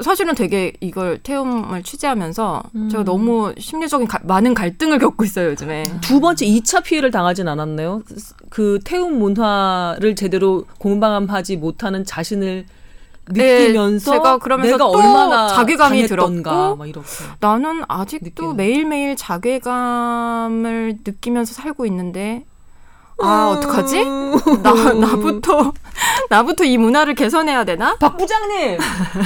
Speaker 2: 사실은 되게 이걸 태움을 취재하면서 음. 제가 너무 심리적인 가, 많은 갈등을 겪고 있어요 요즘에.
Speaker 1: 두 번째 2차 피해를 당하진 않았나요? 그 태움 문화를 제대로 공방하지 못하는 자신을 느끼면서 네, 제가 그러면서 내가 얼마나 자괴감이 들었고
Speaker 2: 나는 아직도 느끼는. 매일매일 자괴감을 느끼면서 살고 있는데 아 음. 어떡하지? 나 나부터 나부터 이 문화를 개선해야 되나?
Speaker 1: 박 부장님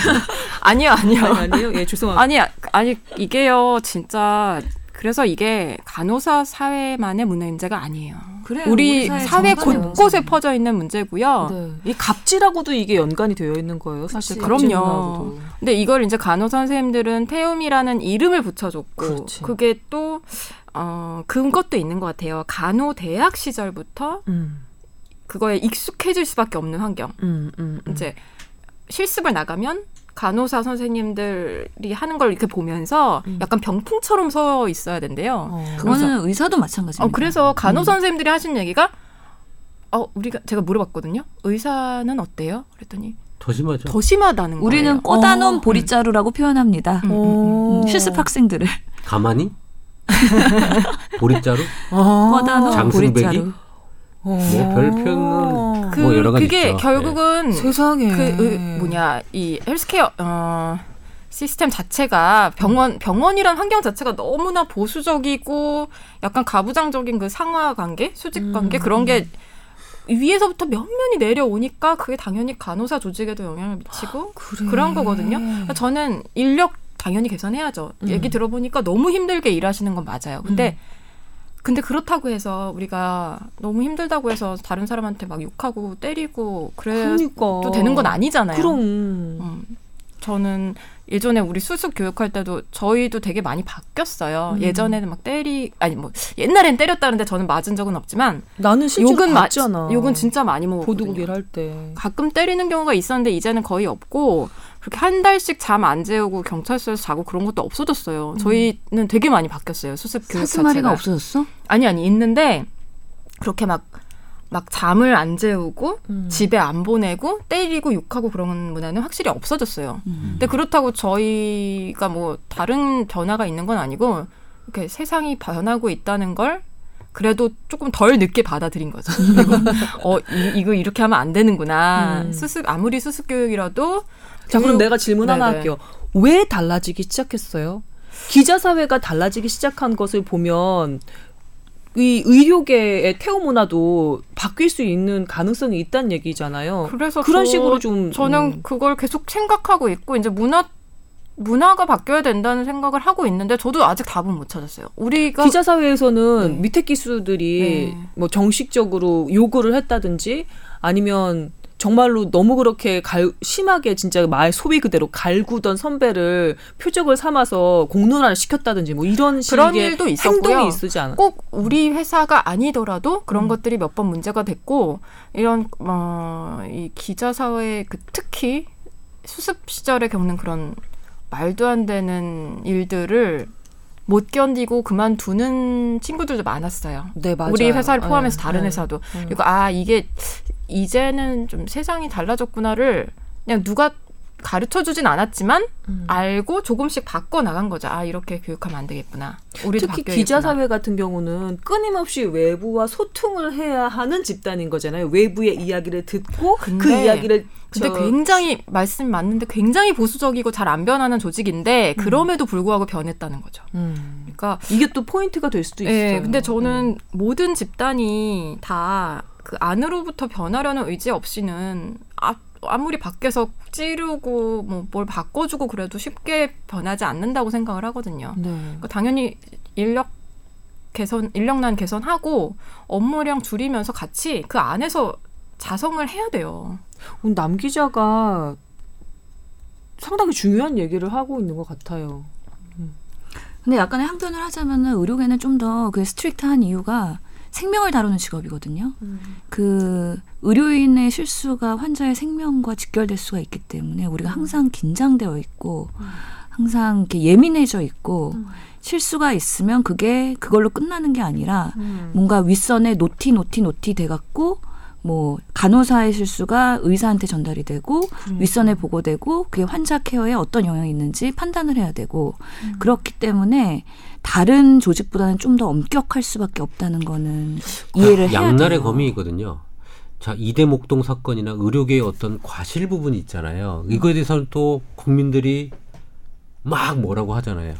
Speaker 2: 아니요 아니요
Speaker 1: 아니요 예 죄송합니다
Speaker 2: 아니 아니 이게요 진짜 그래서 이게 간호사 사회만의 문제가 아니에요. 그래요. 우리, 우리 사회, 곳곳에 퍼져 있는 문제고요. 네.
Speaker 1: 이 갑질하고도 이게 연관이 되어 있는 거예요. 사실
Speaker 2: 그럼요. 근데 이걸 이제 간호사 선생님들은 태움이라는 이름을 붙여줬고 그렇지. 그게 또 어, 그것도 있는 것 같아요. 간호 대학 시절부터 음. 그거에 익숙해질 수밖에 없는 환경. 음, 음, 음. 이제 실습을 나가면 간호사 선생님들이 하는 걸 이렇게 보면서 음. 약간 병풍처럼 서 있어야 된대요.
Speaker 4: 어. 그거는 의사도 마찬가지입니다.
Speaker 2: 어, 그래서 간호 음. 선생님들이 하신 얘기가 어 우리가 제가 물어봤거든요. 의사는 어때요? 그랬더니
Speaker 3: 더 심하죠.
Speaker 2: 더 심하다는
Speaker 4: 우리는
Speaker 2: 거예요.
Speaker 4: 꽂아놓은 어. 보리자루라고 표현합니다. 음, 음, 음, 실습 학생들을.
Speaker 3: 가만히? 보리자루?
Speaker 4: 꽂아놓은 보리자루.
Speaker 3: 뭐 별표는 그, 뭐 여러 가지
Speaker 2: 그게
Speaker 3: 있죠.
Speaker 2: 결국은
Speaker 1: 네. 세상에
Speaker 2: 그 의, 뭐냐 이 헬스케어 어 시스템 자체가 병원 병원이란 환경 자체가 너무나 보수적이고 약간 가부장적인 그 상하 관계, 수직 관계 음. 그런 게 위에서부터 면면이 내려오니까 그게 당연히 간호사 조직에도 영향을 미치고 아, 그래. 그런 거거든요. 그러니까 저는 인력 당연히 개선해야죠. 음. 얘기 들어보니까 너무 힘들게 일하시는 건 맞아요. 근데 음. 근데 그렇다고 해서 우리가 너무 힘들다고 해서 다른 사람한테 막 욕하고 때리고 그래도 그러니까. 되는 건 아니잖아요.
Speaker 1: 그럼.
Speaker 2: 음. 저는 예전에 우리 수습 교육할 때도 저희도 되게 많이 바뀌었어요. 음. 예전에는 막 때리 아니 뭐 옛날엔 때렸다는데 저는 맞은 적은 없지만
Speaker 1: 나는 욕은 맞잖아.
Speaker 2: 욕은 진짜 많이 먹었거든요.
Speaker 1: 보도국 일 할 때.
Speaker 2: 가끔 때리는 경우가 있었는데 이제는 거의 없고 그렇게 한 달씩 잠 안 재우고 경찰서에서 자고 그런 것도 없어졌어요. 음. 저희는 되게 많이 바뀌었어요. 수습 교육
Speaker 4: 사스마리가 없어졌어?
Speaker 2: 아니 아니 있는데 그렇게 막막 잠을 안 재우고 음. 집에 안 보내고 때리고 욕하고 그런 문화는 확실히 없어졌어요. 음. 근데 그렇다고 저희가 뭐 다른 변화가 있는 건 아니고 이렇게 세상이 변하고 있다는 걸 그래도 조금 덜 늦게 받아들인 거죠. 그리고 어 이, 이거 이렇게 하면 안 되는구나. 음. 수습 아무리 수습 교육이라도
Speaker 1: 자 그럼 내가 질문 하나 할게요. 왜 달라지기 시작했어요? 기자 사회가 달라지기 시작한 것을 보면 이 의료계의 태우 문화도 바뀔 수 있는 가능성이 있다는 얘기잖아요.
Speaker 2: 그래서
Speaker 1: 그런
Speaker 2: 저,
Speaker 1: 식으로 좀
Speaker 2: 저는 음. 그걸 계속 생각하고 있고 이제 문화 문화가 바뀌어야 된다는 생각을 하고 있는데 저도 아직 답은 못 찾았어요. 우리가
Speaker 1: 기자 사회에서는 네. 밑에 기수들이 네. 뭐 정식적으로 요구를 했다든지 아니면 정말로 너무 그렇게 갈, 심하게 진짜 말 소위 그대로 갈구던 선배를 표적을 삼아서 공론화를 시켰다든지 뭐 이런
Speaker 2: 그런 일도 있었고요. 꼭 우리 회사가 아니더라도 그런 음. 것들이 몇 번 문제가 됐고 이런 어 이 기자 사회 그 특히 수습 시절에 겪는 그런 말도 안 되는 일들을 못 견디고 그만두는 친구들도 많았어요.
Speaker 1: 네, 맞아요.
Speaker 2: 우리 회사를 포함해서 네, 다른 네. 회사도. 네. 그리고 아 이게 이제는 좀 세상이 달라졌구나를 그냥 누가 가르쳐 주진 않았지만 음. 알고 조금씩 바꿔 나간 거죠. 아 이렇게 교육하면 안 되겠구나.
Speaker 1: 우리도 특히 기자 사회 같은 경우는 끊임없이 외부와 소통을 해야 하는 집단인 거잖아요. 외부의 이야기를 듣고 그 이야기를
Speaker 2: 근데 굉장히 말씀 맞는데 굉장히 보수적이고 잘 안 변하는 조직인데 음. 그럼에도 불구하고 변했다는 거죠. 음. 그러니까
Speaker 1: 이게 또 포인트가 될 수도 예, 있어요.
Speaker 2: 네, 근데 저는 음. 모든 집단이 다 그 안으로부터 변하려는 의지 없이는 앞 아무리 밖에서 찌르고 뭐 뭘 바꿔주고 그래도 쉽게 변하지 않는다고 생각을 하거든요. 네. 그러니까 당연히 인력 개선, 인력난 개선하고 업무량 줄이면서 같이 그 안에서 자성을 해야 돼요.
Speaker 1: 남 기자가 상당히 중요한 얘기를 하고 있는 것 같아요.
Speaker 4: 음. 근데 약간의 항변을 하자면은 의료계는 좀 더 그 strict한 이유가 생명을 다루는 직업이거든요. 음. 그 의료인의 실수가 환자의 생명과 직결될 수가 있기 때문에 우리가 음. 항상 긴장되어 있고 음. 항상 이렇게 예민해져 있고 음. 실수가 있으면 그게 그걸로 끝나는 게 아니라 음. 뭔가 윗선에 noti noti noti 돼갖고 뭐 간호사의 실수가 의사한테 전달이 되고 음. 윗선에 보고되고 그게 환자 케어에 어떤 영향이 있는지 판단을 해야 되고 음. 그렇기 때문에 다른 조직보다는 좀 더 엄격할 수밖에 없다는 거는 이해를 해야
Speaker 3: 양날의 검이거든요. 자 이대 목동 사건이나 의료계의 어떤 과실 부분이 있잖아요. 이거에 대해서는 또 국민들이 막 뭐라고 하잖아요.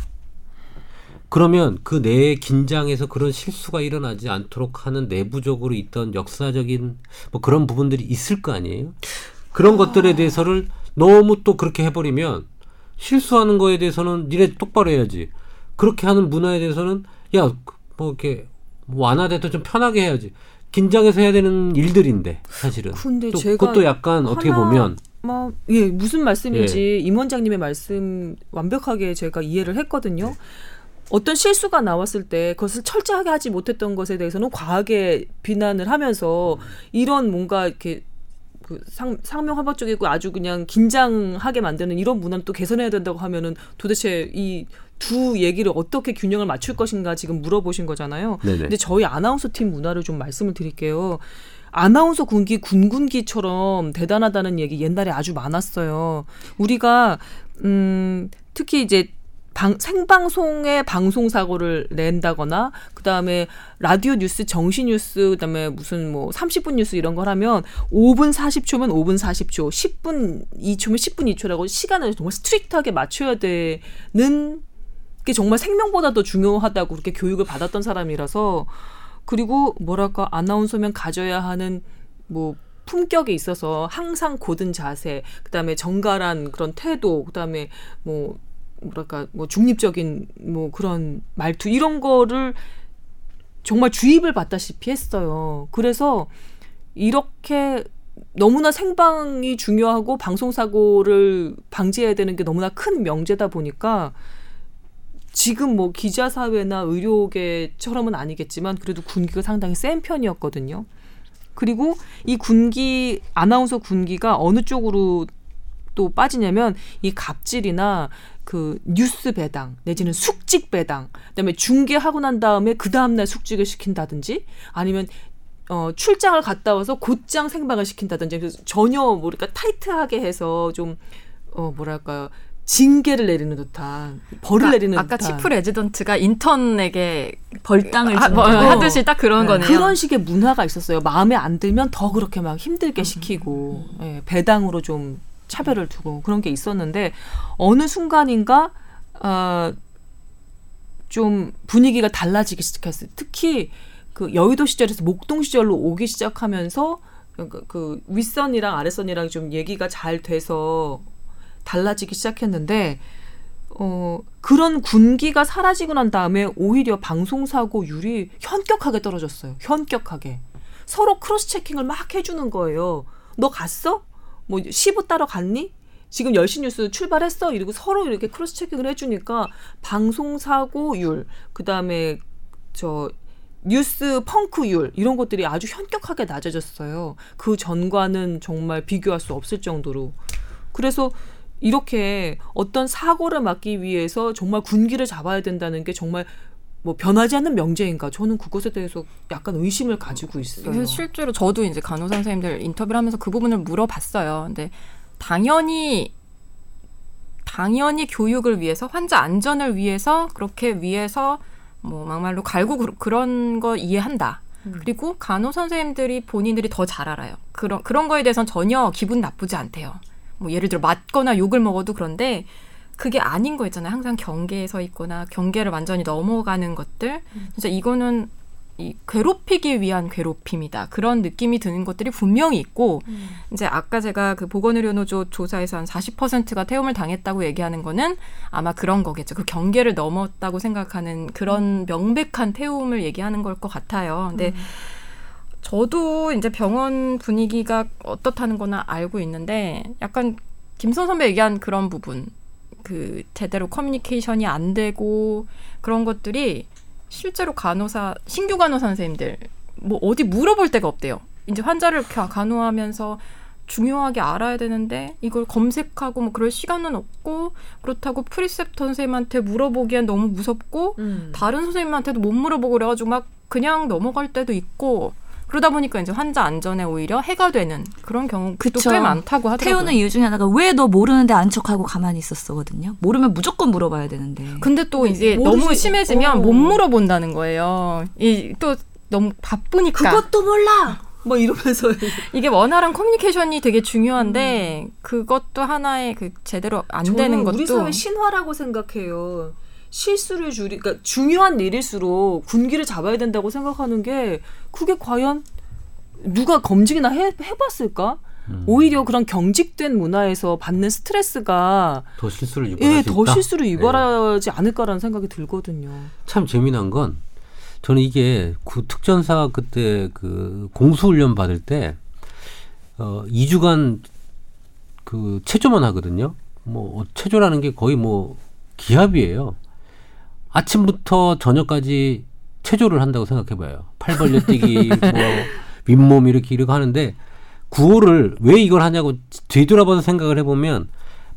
Speaker 3: 그러면 그 내에 긴장해서 그런 실수가 일어나지 않도록 하는 내부적으로 있던 역사적인 뭐 그런 부분들이 있을 거 아니에요? 그런 아. 것들에 대해서를 너무 또 그렇게 해버리면 실수하는 거에 대해서는 니네 똑바로 해야지. 그렇게 하는 문화에 대해서는 야 뭐 이렇게 완화돼도 좀 편하게 해야지. 긴장해서 해야 되는 일들인데 사실은.
Speaker 1: 근데
Speaker 3: 또 제가 그것도 약간 어떻게 보면
Speaker 1: 막, 예, 무슨 말씀인지 예. 임 원장님의 말씀 완벽하게 제가 이해를 했거든요. 네. 어떤 실수가 나왔을 때 그것을 철저하게 하지 못했던 것에 대해서는 과하게 비난을 하면서 이런 뭔가 이렇게 그 상, 상명 하박적이고 아주 그냥 긴장하게 만드는 이런 문화는 또 개선해야 된다고 하면은 도대체 이 두 얘기를 어떻게 균형을 맞출 것인가 지금 물어보신 거잖아요. 네네. 근데 저희 아나운서 팀 문화를 좀 말씀을 드릴게요. 아나운서 군기 군군기처럼 대단하다는 얘기 옛날에 아주 많았어요. 우리가 음 특히 이제 방, 생방송에 방송 사고를 낸다거나 그다음에 라디오 뉴스, 정시 뉴스, 그다음에 무슨 뭐 30분 뉴스 이런 걸 하면 5분 40초면 5분 40초, 10분 2초면 10분 2초라고 시간을 정말 strict하게 맞춰야 되는 게 정말 생명보다 더 중요하다고 그렇게 교육을 받았던 사람이라서 그리고 뭐랄까 아나운서면 가져야 하는 뭐 품격에 있어서 항상 고든 자세, 그다음에 정갈한 그런 태도, 그다음에 뭐 뭐랄까 뭐 중립적인 뭐 그런 말투 이런 거를 정말 주입을 받다시피 했어요. 그래서 이렇게 너무나 생방이 중요하고 방송 사고를 방지해야 되는 게 너무나 큰 명제다 보니까 지금 뭐 기자 사회나 의료계처럼은 아니겠지만 그래도 군기가 상당히 센 편이었거든요. 그리고 이 군기 아나운서 군기가 어느 쪽으로 또 빠지냐면 이 갑질이나 그 뉴스 배당 내지는 숙직 배당 그다음에 중계하고 난 다음에 그 다음 날 숙직을 시킨다든지 아니면 어 출장을 갔다 와서 곧장 생방을 시킨다든지 그래서 전혀 뭐랄까 타이트하게 해서 좀 어 뭐랄까요 징계를 내리는 듯한 벌을 그러니까 내리는
Speaker 2: 아까
Speaker 1: 듯한.
Speaker 2: 치프 레지던트가 인턴에게 벌당을 하, 뭐, 하듯이 딱 그런 네. 거네요.
Speaker 1: 그런 식의 문화가 있었어요. 마음에 안 들면 더 그렇게 막 힘들게 시키고 예, 배당으로 좀 차별을 두고 그런 게 있었는데 어느 순간인가 어, 좀 분위기가 달라지기 시작했어요. 특히 그 여의도 시절에서 목동 시절로 오기 시작하면서 그, 그 윗선이랑 아랫선이랑 좀 얘기가 잘 돼서 달라지기 시작했는데 어 그런 군기가 사라지고 난 다음에 오히려 방송 사고율이 현격하게 떨어졌어요. 현격하게 서로 cross checking을 막 해주는 거예요. 너 갔어? 뭐 시부 따러 갔니? 지금 10시 뉴스 출발했어? 이러고 서로 이렇게 cross checking을 해주니까 방송 사고율, 그 다음에 저 뉴스 펑크율 이런 것들이 아주 현격하게 낮아졌어요. 그 전과는 정말 비교할 수 없을 정도로. 그래서 이렇게 어떤 사고를 막기 위해서 정말 군기를 잡아야 된다는 게 정말 뭐 변하지 않는 명제인가? 저는 그것에 대해서 약간 의심을 가지고 있어요.
Speaker 2: 실제로 저도 이제 간호사 선생님들 인터뷰를 하면서 그 부분을 물어봤어요. 근데 당연히 당연히 교육을 위해서 환자 안전을 위해서 그렇게 위해서 뭐 막말로 갈고 그, 런거 이해한다. 음. 그리고 간호 선생님들이 본인들이 더 잘 알아요. 그런 그런 거에 대해서는 전혀 기분 나쁘지 않대요. 뭐 예를 들어 맞거나 욕을 먹어도 그런데 그게 아닌 거 있잖아요. 항상 경계에 서 있거나 경계를 완전히 넘어가는 것들. 음. 진짜 이거는 이 괴롭히기 위한 괴롭힘이다. 그런 느낌이 드는 것들이 분명히 있고, 음. 이제 아까 제가 그 보건의료노조 조사에서 한 40%가 태움을 당했다고 얘기하는 거는 아마 그런 거겠죠. 그 경계를 넘었다고 생각하는 그런 음. 명백한 태움을 얘기하는 걸 것 같아요. 근데 음. 저도 이제 병원 분위기가 어떻다는 거는 알고 있는데 약간 김선 선배 얘기한 그런 부분 그 제대로 커뮤니케이션이 안 되고 그런 것들이 실제로 간호사 신규 간호사 선생님들 뭐 어디 물어볼 데가 없대요. 이제 환자를 간호하면서 중요하게 알아야 되는데 이걸 검색하고 뭐 그럴 시간은 없고 그렇다고 preceptor 선생님한테 물어보기엔 너무 무섭고 음. 다른 선생님한테도 못 물어보고 그래가지고 막 그냥 넘어갈 때도 있고 그러다 보니까 이제 환자 안전에 오히려 해가 되는 그런 경우도 그쵸. 꽤 많다고 하더라고요.
Speaker 4: 태우는 이유 중에 하나가 왜 너 모르는데 아는 척하고 가만히 있었어거든요. 모르면 무조건 물어봐야 되는데.
Speaker 2: 근데 또 이제 모르지. 너무 심해지면 어. 못 물어본다는 거예요. 이 또 너무 바쁘니까.
Speaker 1: 그것도 몰라. 뭐 이러면서
Speaker 2: 이게 원활한 커뮤니케이션이 되게 중요한데 음. 그것도 하나의 그 제대로 안 되는 것도
Speaker 1: 우리 사회 신화라고 생각해요. 실수를 줄이 그러니까 중요한 일일수록 군기를 잡아야 된다고 생각하는 게 그게 과연 누가 검증이나 해, 해봤을까? 음. 오히려 그런 경직된 문화에서 받는 스트레스가
Speaker 3: 더 실수를 유발하지
Speaker 1: 예, 더 실수를 네. 유발하지 네. 않을까라는 생각이 들거든요.
Speaker 3: 참 재미난 건 저는 이게 그 특전사 그때 그 공수훈련 받을 때 어, 2주간 그 체조만 하거든요. 뭐 체조라는 게 거의 뭐 기합이에요. 아침부터 저녁까지 체조를 한다고 생각해봐요. 팔 벌려 뛰기, 뭐 윗몸 이렇게 이렇게 하는데 구호를 왜 이걸 하냐고 뒤돌아봐서 생각을 해보면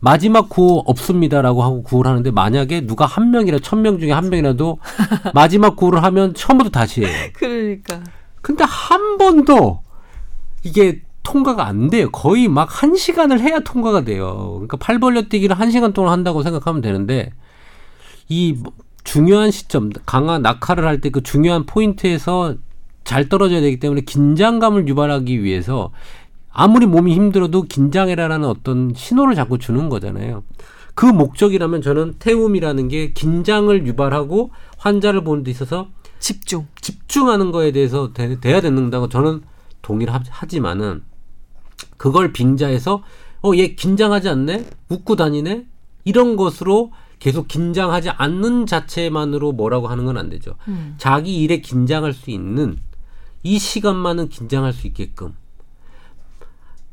Speaker 3: 마지막 구호 없습니다라고 하고 구호를 하는데 만약에 누가 한 명이라 천 명 중에 한 명이라도 마지막 구호를 하면 처음부터 다시 해요.
Speaker 1: 그러니까.
Speaker 3: 근데 한 번도 이게 통과가 안 돼요. 거의 막 한 시간을 해야 통과가 돼요. 그러니까 팔 벌려 뛰기를 한 시간 동안 한다고 생각하면 되는데 이 중요한 시점, 강화 낙하를 할 때 그 중요한 포인트에서 잘 떨어져야 되기 때문에 긴장감을 유발하기 위해서 아무리 몸이 힘들어도 긴장해라라는 어떤 신호를 자꾸 주는 거잖아요. 그 목적이라면 저는 태움이라는 게 긴장을 유발하고 환자를 보는 데 있어서
Speaker 1: 집중.
Speaker 3: 집중하는 거에 대해서 돼, 돼야 된다고 저는 동의를 하지만은 그걸 빙자해서 어 얘 긴장하지 않네? 웃고 다니네? 이런 것으로 계속 긴장하지 않는 자체만으로 뭐라고 하는 건 안 되죠. 음. 자기 일에 긴장할 수 있는 이 시간만은 긴장할 수 있게끔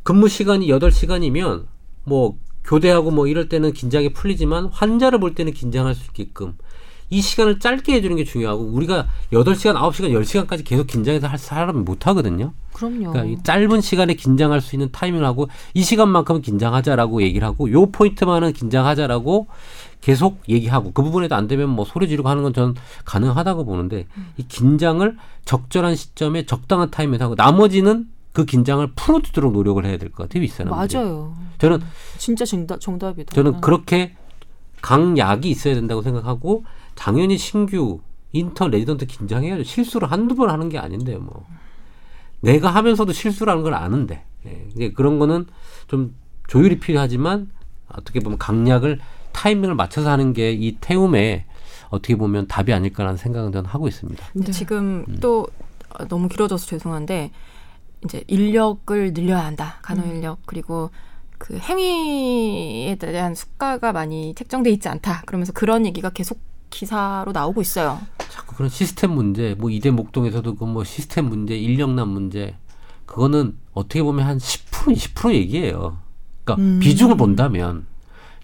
Speaker 3: 근무 시간이 여덟 시간이면뭐 교대하고 뭐 이럴 때는 긴장이 풀리지만 환자를 볼 때는 긴장할 수 있게끔 이 시간을 짧게 해주는 게 중요하고 우리가 여덟 시간 아홉 시간 열시간까지 계속 긴장해서 할 사람은 못 하거든요.
Speaker 1: 그럼요.
Speaker 3: 그러니까 이 짧은 시간에 긴장할 수 있는 타이밍을 하고 이 시간만큼은 긴장하자라고 얘기를 하고 요 포인트만은 긴장하자라고 계속 얘기하고 그 부분에도 안 되면 뭐 소리 지르고 하는 건 저는 가능하다고 보는데 이 긴장을 적절한 시점에 적당한 타임에 하고 나머지는 그 긴장을 풀어주도록 노력을 해야 될 것 같아요 윗사람
Speaker 1: 맞아요.
Speaker 3: 저는
Speaker 1: 진짜 정답 정답이다.
Speaker 3: 저는 그렇게 강약이 있어야 된다고 생각하고 당연히 신규 인턴 레지던트 긴장해야죠. 실수를 한두 번 하는 게 아닌데 뭐 내가 하면서도 실수라는 걸 아는데 예. 이제 그런 거는 좀 조율이 필요하지만 어떻게 보면 강약을 타이밍을 맞춰서 하는 게 이 태움에 어떻게 보면 답이 아닐까라는 생각은 저는 하고 있습니다.
Speaker 2: 근데 지금 음. 또 너무 길어져서 죄송한데 이제 인력을 늘려야 한다. 간호 음. 인력 그리고 그 행위에 대한 수가가 많이 책정돼 있지 않다. 그러면서 그런 얘기가 계속 기사로 나오고 있어요.
Speaker 3: 자꾸 그런 시스템 문제, 뭐 이대 목동에서도 그 뭐 시스템 문제, 인력난 문제, 그거는 어떻게 보면 한 10% 20% 얘기예요. 그러니까 음. 비중을 본다면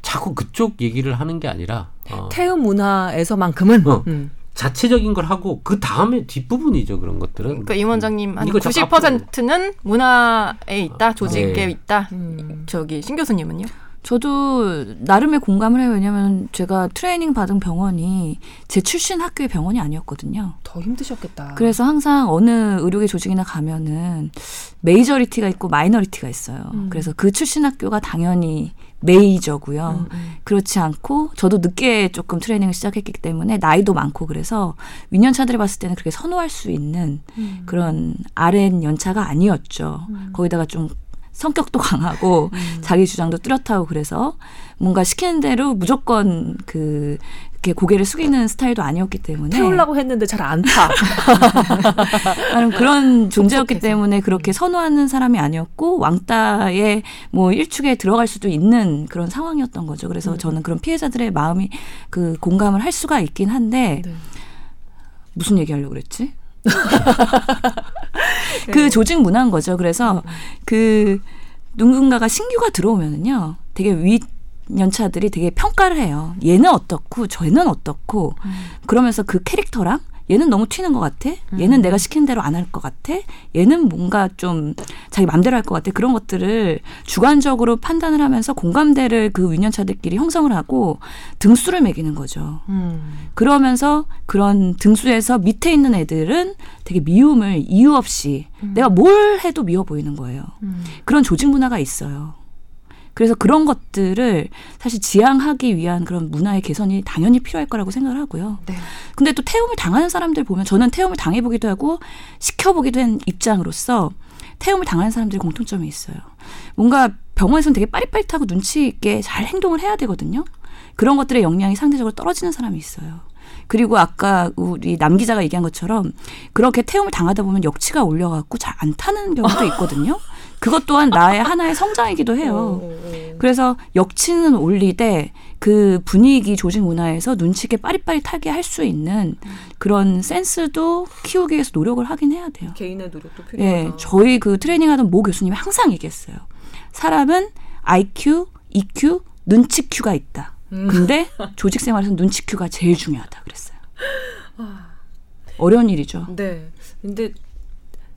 Speaker 3: 자꾸 그쪽 얘기를 하는 게 아니라
Speaker 1: 어. 태음 문화에서만큼은
Speaker 3: 어. 음. 자체적인 걸 하고 그 다음에 뒷부분이죠 그런 것들은.
Speaker 2: 그러니까 임 원장님 한 90%는 문화에 있다, 조직에 네. 있다. 음. 저기 신 교수님은요?
Speaker 4: 저도 나름의 공감을 해요. 왜냐면 제가 트레이닝 받은 병원이 제 출신 학교의 병원이 아니었거든요.
Speaker 1: 더 힘드셨겠다.
Speaker 4: 그래서 항상 어느 의료계 조직이나 가면은 majority가 있고 minority가 있어요. 음. 그래서 그 출신 학교가 당연히 major고요. 음, 음. 그렇지 않고 저도 늦게 조금 트레이닝을 시작했기 때문에 나이도 많고 그래서 윗년 차들을 봤을 때는 그렇게 선호할 수 있는 음. 그런 아랫 연차가 아니었죠. 음. 거기다가 좀 성격도 강하고 음. 자기 주장도 뚜렷하고 그래서 뭔가 시키는 대로 무조건 그 이렇게 고개를 숙이는 스타일도 아니었기 때문에
Speaker 1: 태우려고 했는데 잘 안 타.
Speaker 4: 나는 그런 존재였기 때문에 그렇게 음. 선호하는 사람이 아니었고 왕따의 뭐 일축에 들어갈 수도 있는 그런 상황이었던 거죠. 그래서 음. 저는 그런 피해자들의 마음이 그 공감을 할 수가 있긴 한데 네. 무슨 얘기하려고 그랬지? 그 네. 조직 문화인 거죠. 그래서 음. 그 누군가가 신규가 들어오면은요, 되게 위 연차들이 되게 평가를 해요. 얘는 어떻고 저는 어떻고 음. 그러면서 그 캐릭터랑 얘는 너무 튀는 것 같아. 얘는 음. 내가 시킨 대로 안 할 것 같아. 얘는 뭔가 좀 자기 맘대로 할 것 같아. 그런 것들을 주관적으로 판단을 하면서 공감대를 그 위년차들끼리 형성을 하고 등수를 매기는 거죠. 음. 그러면서 그런 등수에서 밑에 있는 애들은 되게 미움을 이유 없이 음. 내가 뭘 해도 미워 보이는 거예요. 음. 그런 조직 문화가 있어요. 그래서 그런 것들을 사실 지향하기 위한 그런 문화의 개선이 당연히 필요할 거라고 생각을 하고요. 네. 근데 또 태움을 당하는 사람들 보면 저는 태움을 당해보기도 하고 시켜보기도 한 입장으로서 태움을 당하는 사람들이 공통점이 있어요. 뭔가 병원에서는 되게 빠릿빠릿하고 눈치 있게 잘 행동을 해야 되거든요. 그런 것들의 역량이 상대적으로 떨어지는 사람이 있어요. 그리고 아까 우리 남 기자가 얘기한 것처럼 그렇게 태움을 당하다 보면 역치가 올려갖고 잘 안 타는 경우도 있거든요. 그것 또한 나의 하나의 성장이기도 해요. 어, 어, 어. 그래서 역치는 올리되 그 분위기 조직 문화에서 눈치 있게 빠릿빠릿하게 할 수 있는 그런 센스도 키우기 위해서 노력을 하긴 해야 돼요.
Speaker 1: 개인의 노력도 필요하다.
Speaker 4: 예, 저희 그 트레이닝하던 모 교수님이 항상 얘기했어요. 사람은 IQ, EQ, 눈치 Q가 있다. 음. 근데 조직 생활에서 눈치 Q가 제일 중요하다 그랬어요. 아. 어려운 일이죠.
Speaker 1: 네. 근데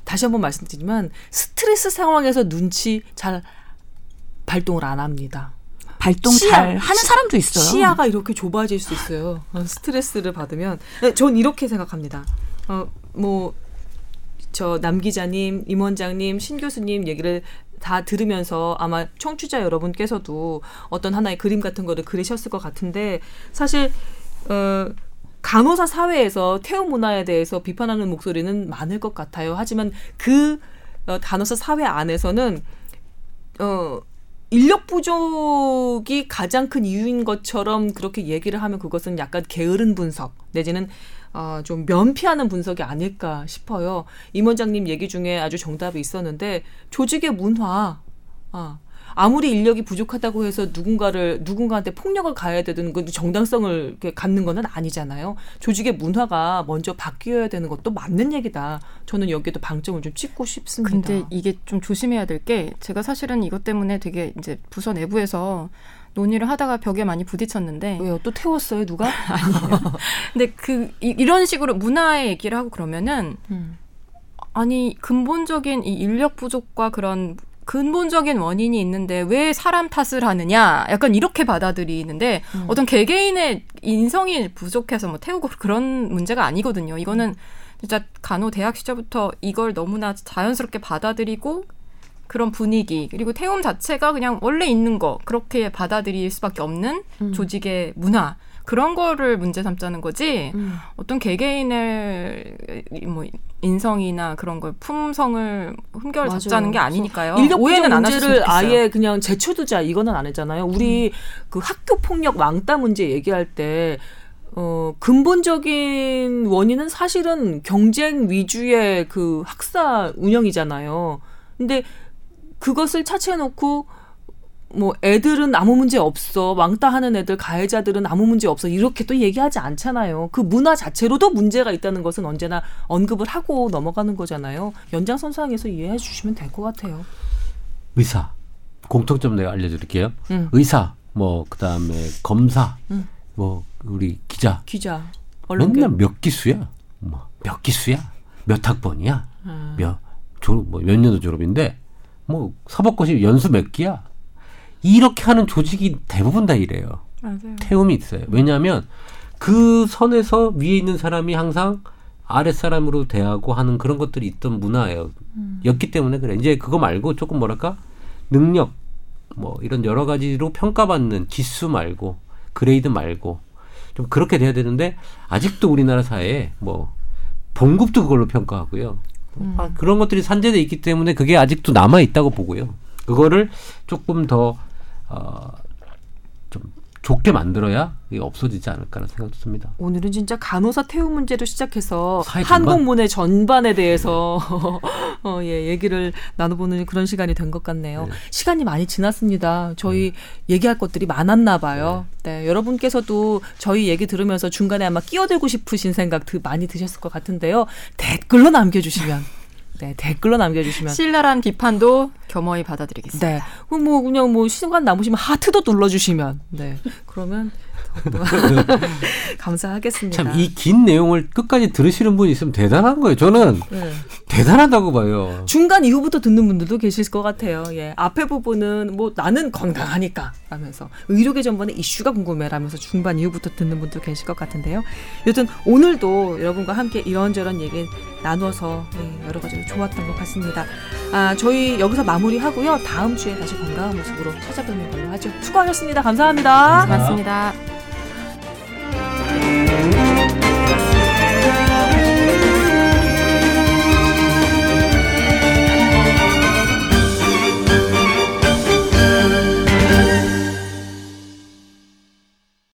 Speaker 1: 다시 한번 말씀드리지만 스트레스 상황에서 눈치 잘 발동을 안 합니다.
Speaker 4: 발동 시야, 잘 하는 사람도 있어요.
Speaker 1: 시야가 이렇게 좁아질 수 있어요. 어, 스트레스를 받으면 네, 전 이렇게 생각합니다. 어, 뭐 저남 기자님, 임 원장님, 신 교수님 얘기를 다 들으면서 아마 청취자 여러분께서도 어떤 하나의 그림 같은 거를 그리셨을 것 같은데 사실 어 간호사 사회에서 태움 문화에 대해서 비판하는 목소리는 많을 것 같아요. 하지만 그 어, 간호사 사회 안에서는 어 인력 부족이 가장 큰 이유인 것처럼 그렇게 얘기를 하면 그것은 약간 게으른 분석 내지는 어, 좀 면피하는 분석이 아닐까 싶어요. 임 원장님 얘기 중에 아주 정답이 있었는데 조직의 문화. 아, 아무리 인력이 부족하다고 해서 누군가를 누군가한테 폭력을 가해야 되든 그 정당성을 갖는 거는 아니잖아요. 조직의 문화가 먼저 바뀌어야 되는 것도 맞는 얘기다. 저는 여기에도 방점을 좀 찍고 싶습니다.
Speaker 2: 근데 이게 좀 조심해야 될 게 제가 사실은 이것 때문에 되게 이제 부서 내부에서 논의를 하다가 벽에 많이 부딪혔는데
Speaker 1: 왜요? 또 태웠어요 누가?
Speaker 2: 아니에요. 근데 그 이, 런 식으로 문화의 얘기를 하고 그러면은 음. 아니 근본적인 이 인력 부족과 그런 근본적인 원인이 있는데 왜 사람 탓을 하느냐 약간 이렇게 받아들이는데 음. 어떤 개개인의 인성이 부족해서 뭐 태우고 그런 문제가 아니거든요. 이거는 진짜 간호 대학 시절부터 이걸 너무나 자연스럽게 받아들이고 그런 분위기 그리고 태움 자체가 그냥 원래 있는 거 그렇게 받아들일 수밖에 없는 음. 조직의 문화 그런 거를 문제 삼자는 거지 음. 어떤 개개인의 뭐 인성이나 그런 걸 품성을 흠결 잡자는 게 아니니까요.
Speaker 1: 인력 오해는 안 문제를 아예 그냥 제쳐두자 이거는 안 했잖아요. 우리 음. 그 학교 폭력 왕따 문제 얘기할 때 어, 근본적인 원인은 사실은 경쟁 위주의 그 학사 운영이잖아요. 근데 그것을 차치해놓고 뭐 애들은 아무 문제 없어. 왕따 하는 애들 가해자들은 아무 문제 없어. 이렇게 또 얘기하지 않잖아요. 그 문화 자체로도 문제가 있다는 것은 언제나 언급을 하고 넘어가는 거잖아요. 연장선상에서 이해해 주시면 될 것 같아요.
Speaker 3: 의사. 공통점 내가 알려드릴게요. 음. 의사 뭐 그다음에 검사 음. 뭐 우리 기자.
Speaker 1: 기자.
Speaker 3: 언론계. 맨날 몇 기수야? 뭐 몇 기수야? 몇 학번이야? 음. 몇 졸업 뭐몇 년도 졸업인데 뭐 사법고시 연수 몇 기야? 이렇게 하는 조직이 대부분 다 이래요. 맞아요. 태움이 있어요. 왜냐하면 그 선에서 위에 있는 사람이 항상 아랫 사람으로 대하고 하는 그런 것들이 있던 문화예요. 음. 였기 때문에 그래. 이제 그거 말고 조금 뭐랄까 능력 뭐 이런 여러 가지로 평가받는 지수 말고 그레이드 말고 좀 그렇게 돼야 되는데 아직도 우리나라 사회에 뭐 봉급도 그걸로 평가하고요. 음. 아, 그런 것들이 산재돼 있기 때문에 그게 아직도 남아 있다고 보고요. 그거를 조금 더 어, 좀 좋게 만들어야 이게 없어지지 않을까라는 생각도 듭니다.
Speaker 1: 오늘은 진짜 간호사 태움 문제로 시작해서 한국문의 전반에 대해서 어, 예, 얘기를 나눠보는 그런 시간이 된 것 같네요. 네. 시간이 많이 지났습니다. 저희 네. 얘기할 것들이 많았나 봐요. 네. 네. 여러분께서도 저희 얘기 들으면서 중간에 아마 끼어들고 싶으신 생각 많이 드셨을 것 같은데요. 댓글로 남겨주시면 네, 댓글로 남겨주시면
Speaker 2: 신랄한 비판도 겸허히 받아들이겠습니다.
Speaker 1: 네, 뭐 그냥 뭐 시간 남으시면 하트도 눌러주시면. 네, 그러면 감사하겠습니다.
Speaker 3: 참 이 긴 내용을 끝까지 들으시는 분이 있으면 대단한 거예요. 저는 네. 대단하다고 봐요.
Speaker 1: 중간 이후부터 듣는 분들도 계실 것 같아요. 예, 앞에 부분은 뭐 나는 건강하니까 라면서 의료계 전반의 이슈가 궁금해 라면서 중반 이후부터 듣는 분도 계실 것 같은데요. 여튼 오늘도 여러분과 함께 이런저런 얘기 나눠서 예, 여러 가지로 좋았던 것 같습니다. 아, 저희 여기서 마무리하고요. 다음 주에 다시 건강한 모습으로 찾아뵙는 걸로 하죠. 수고하셨습니다. 감사합니다.
Speaker 2: 고맙습니다.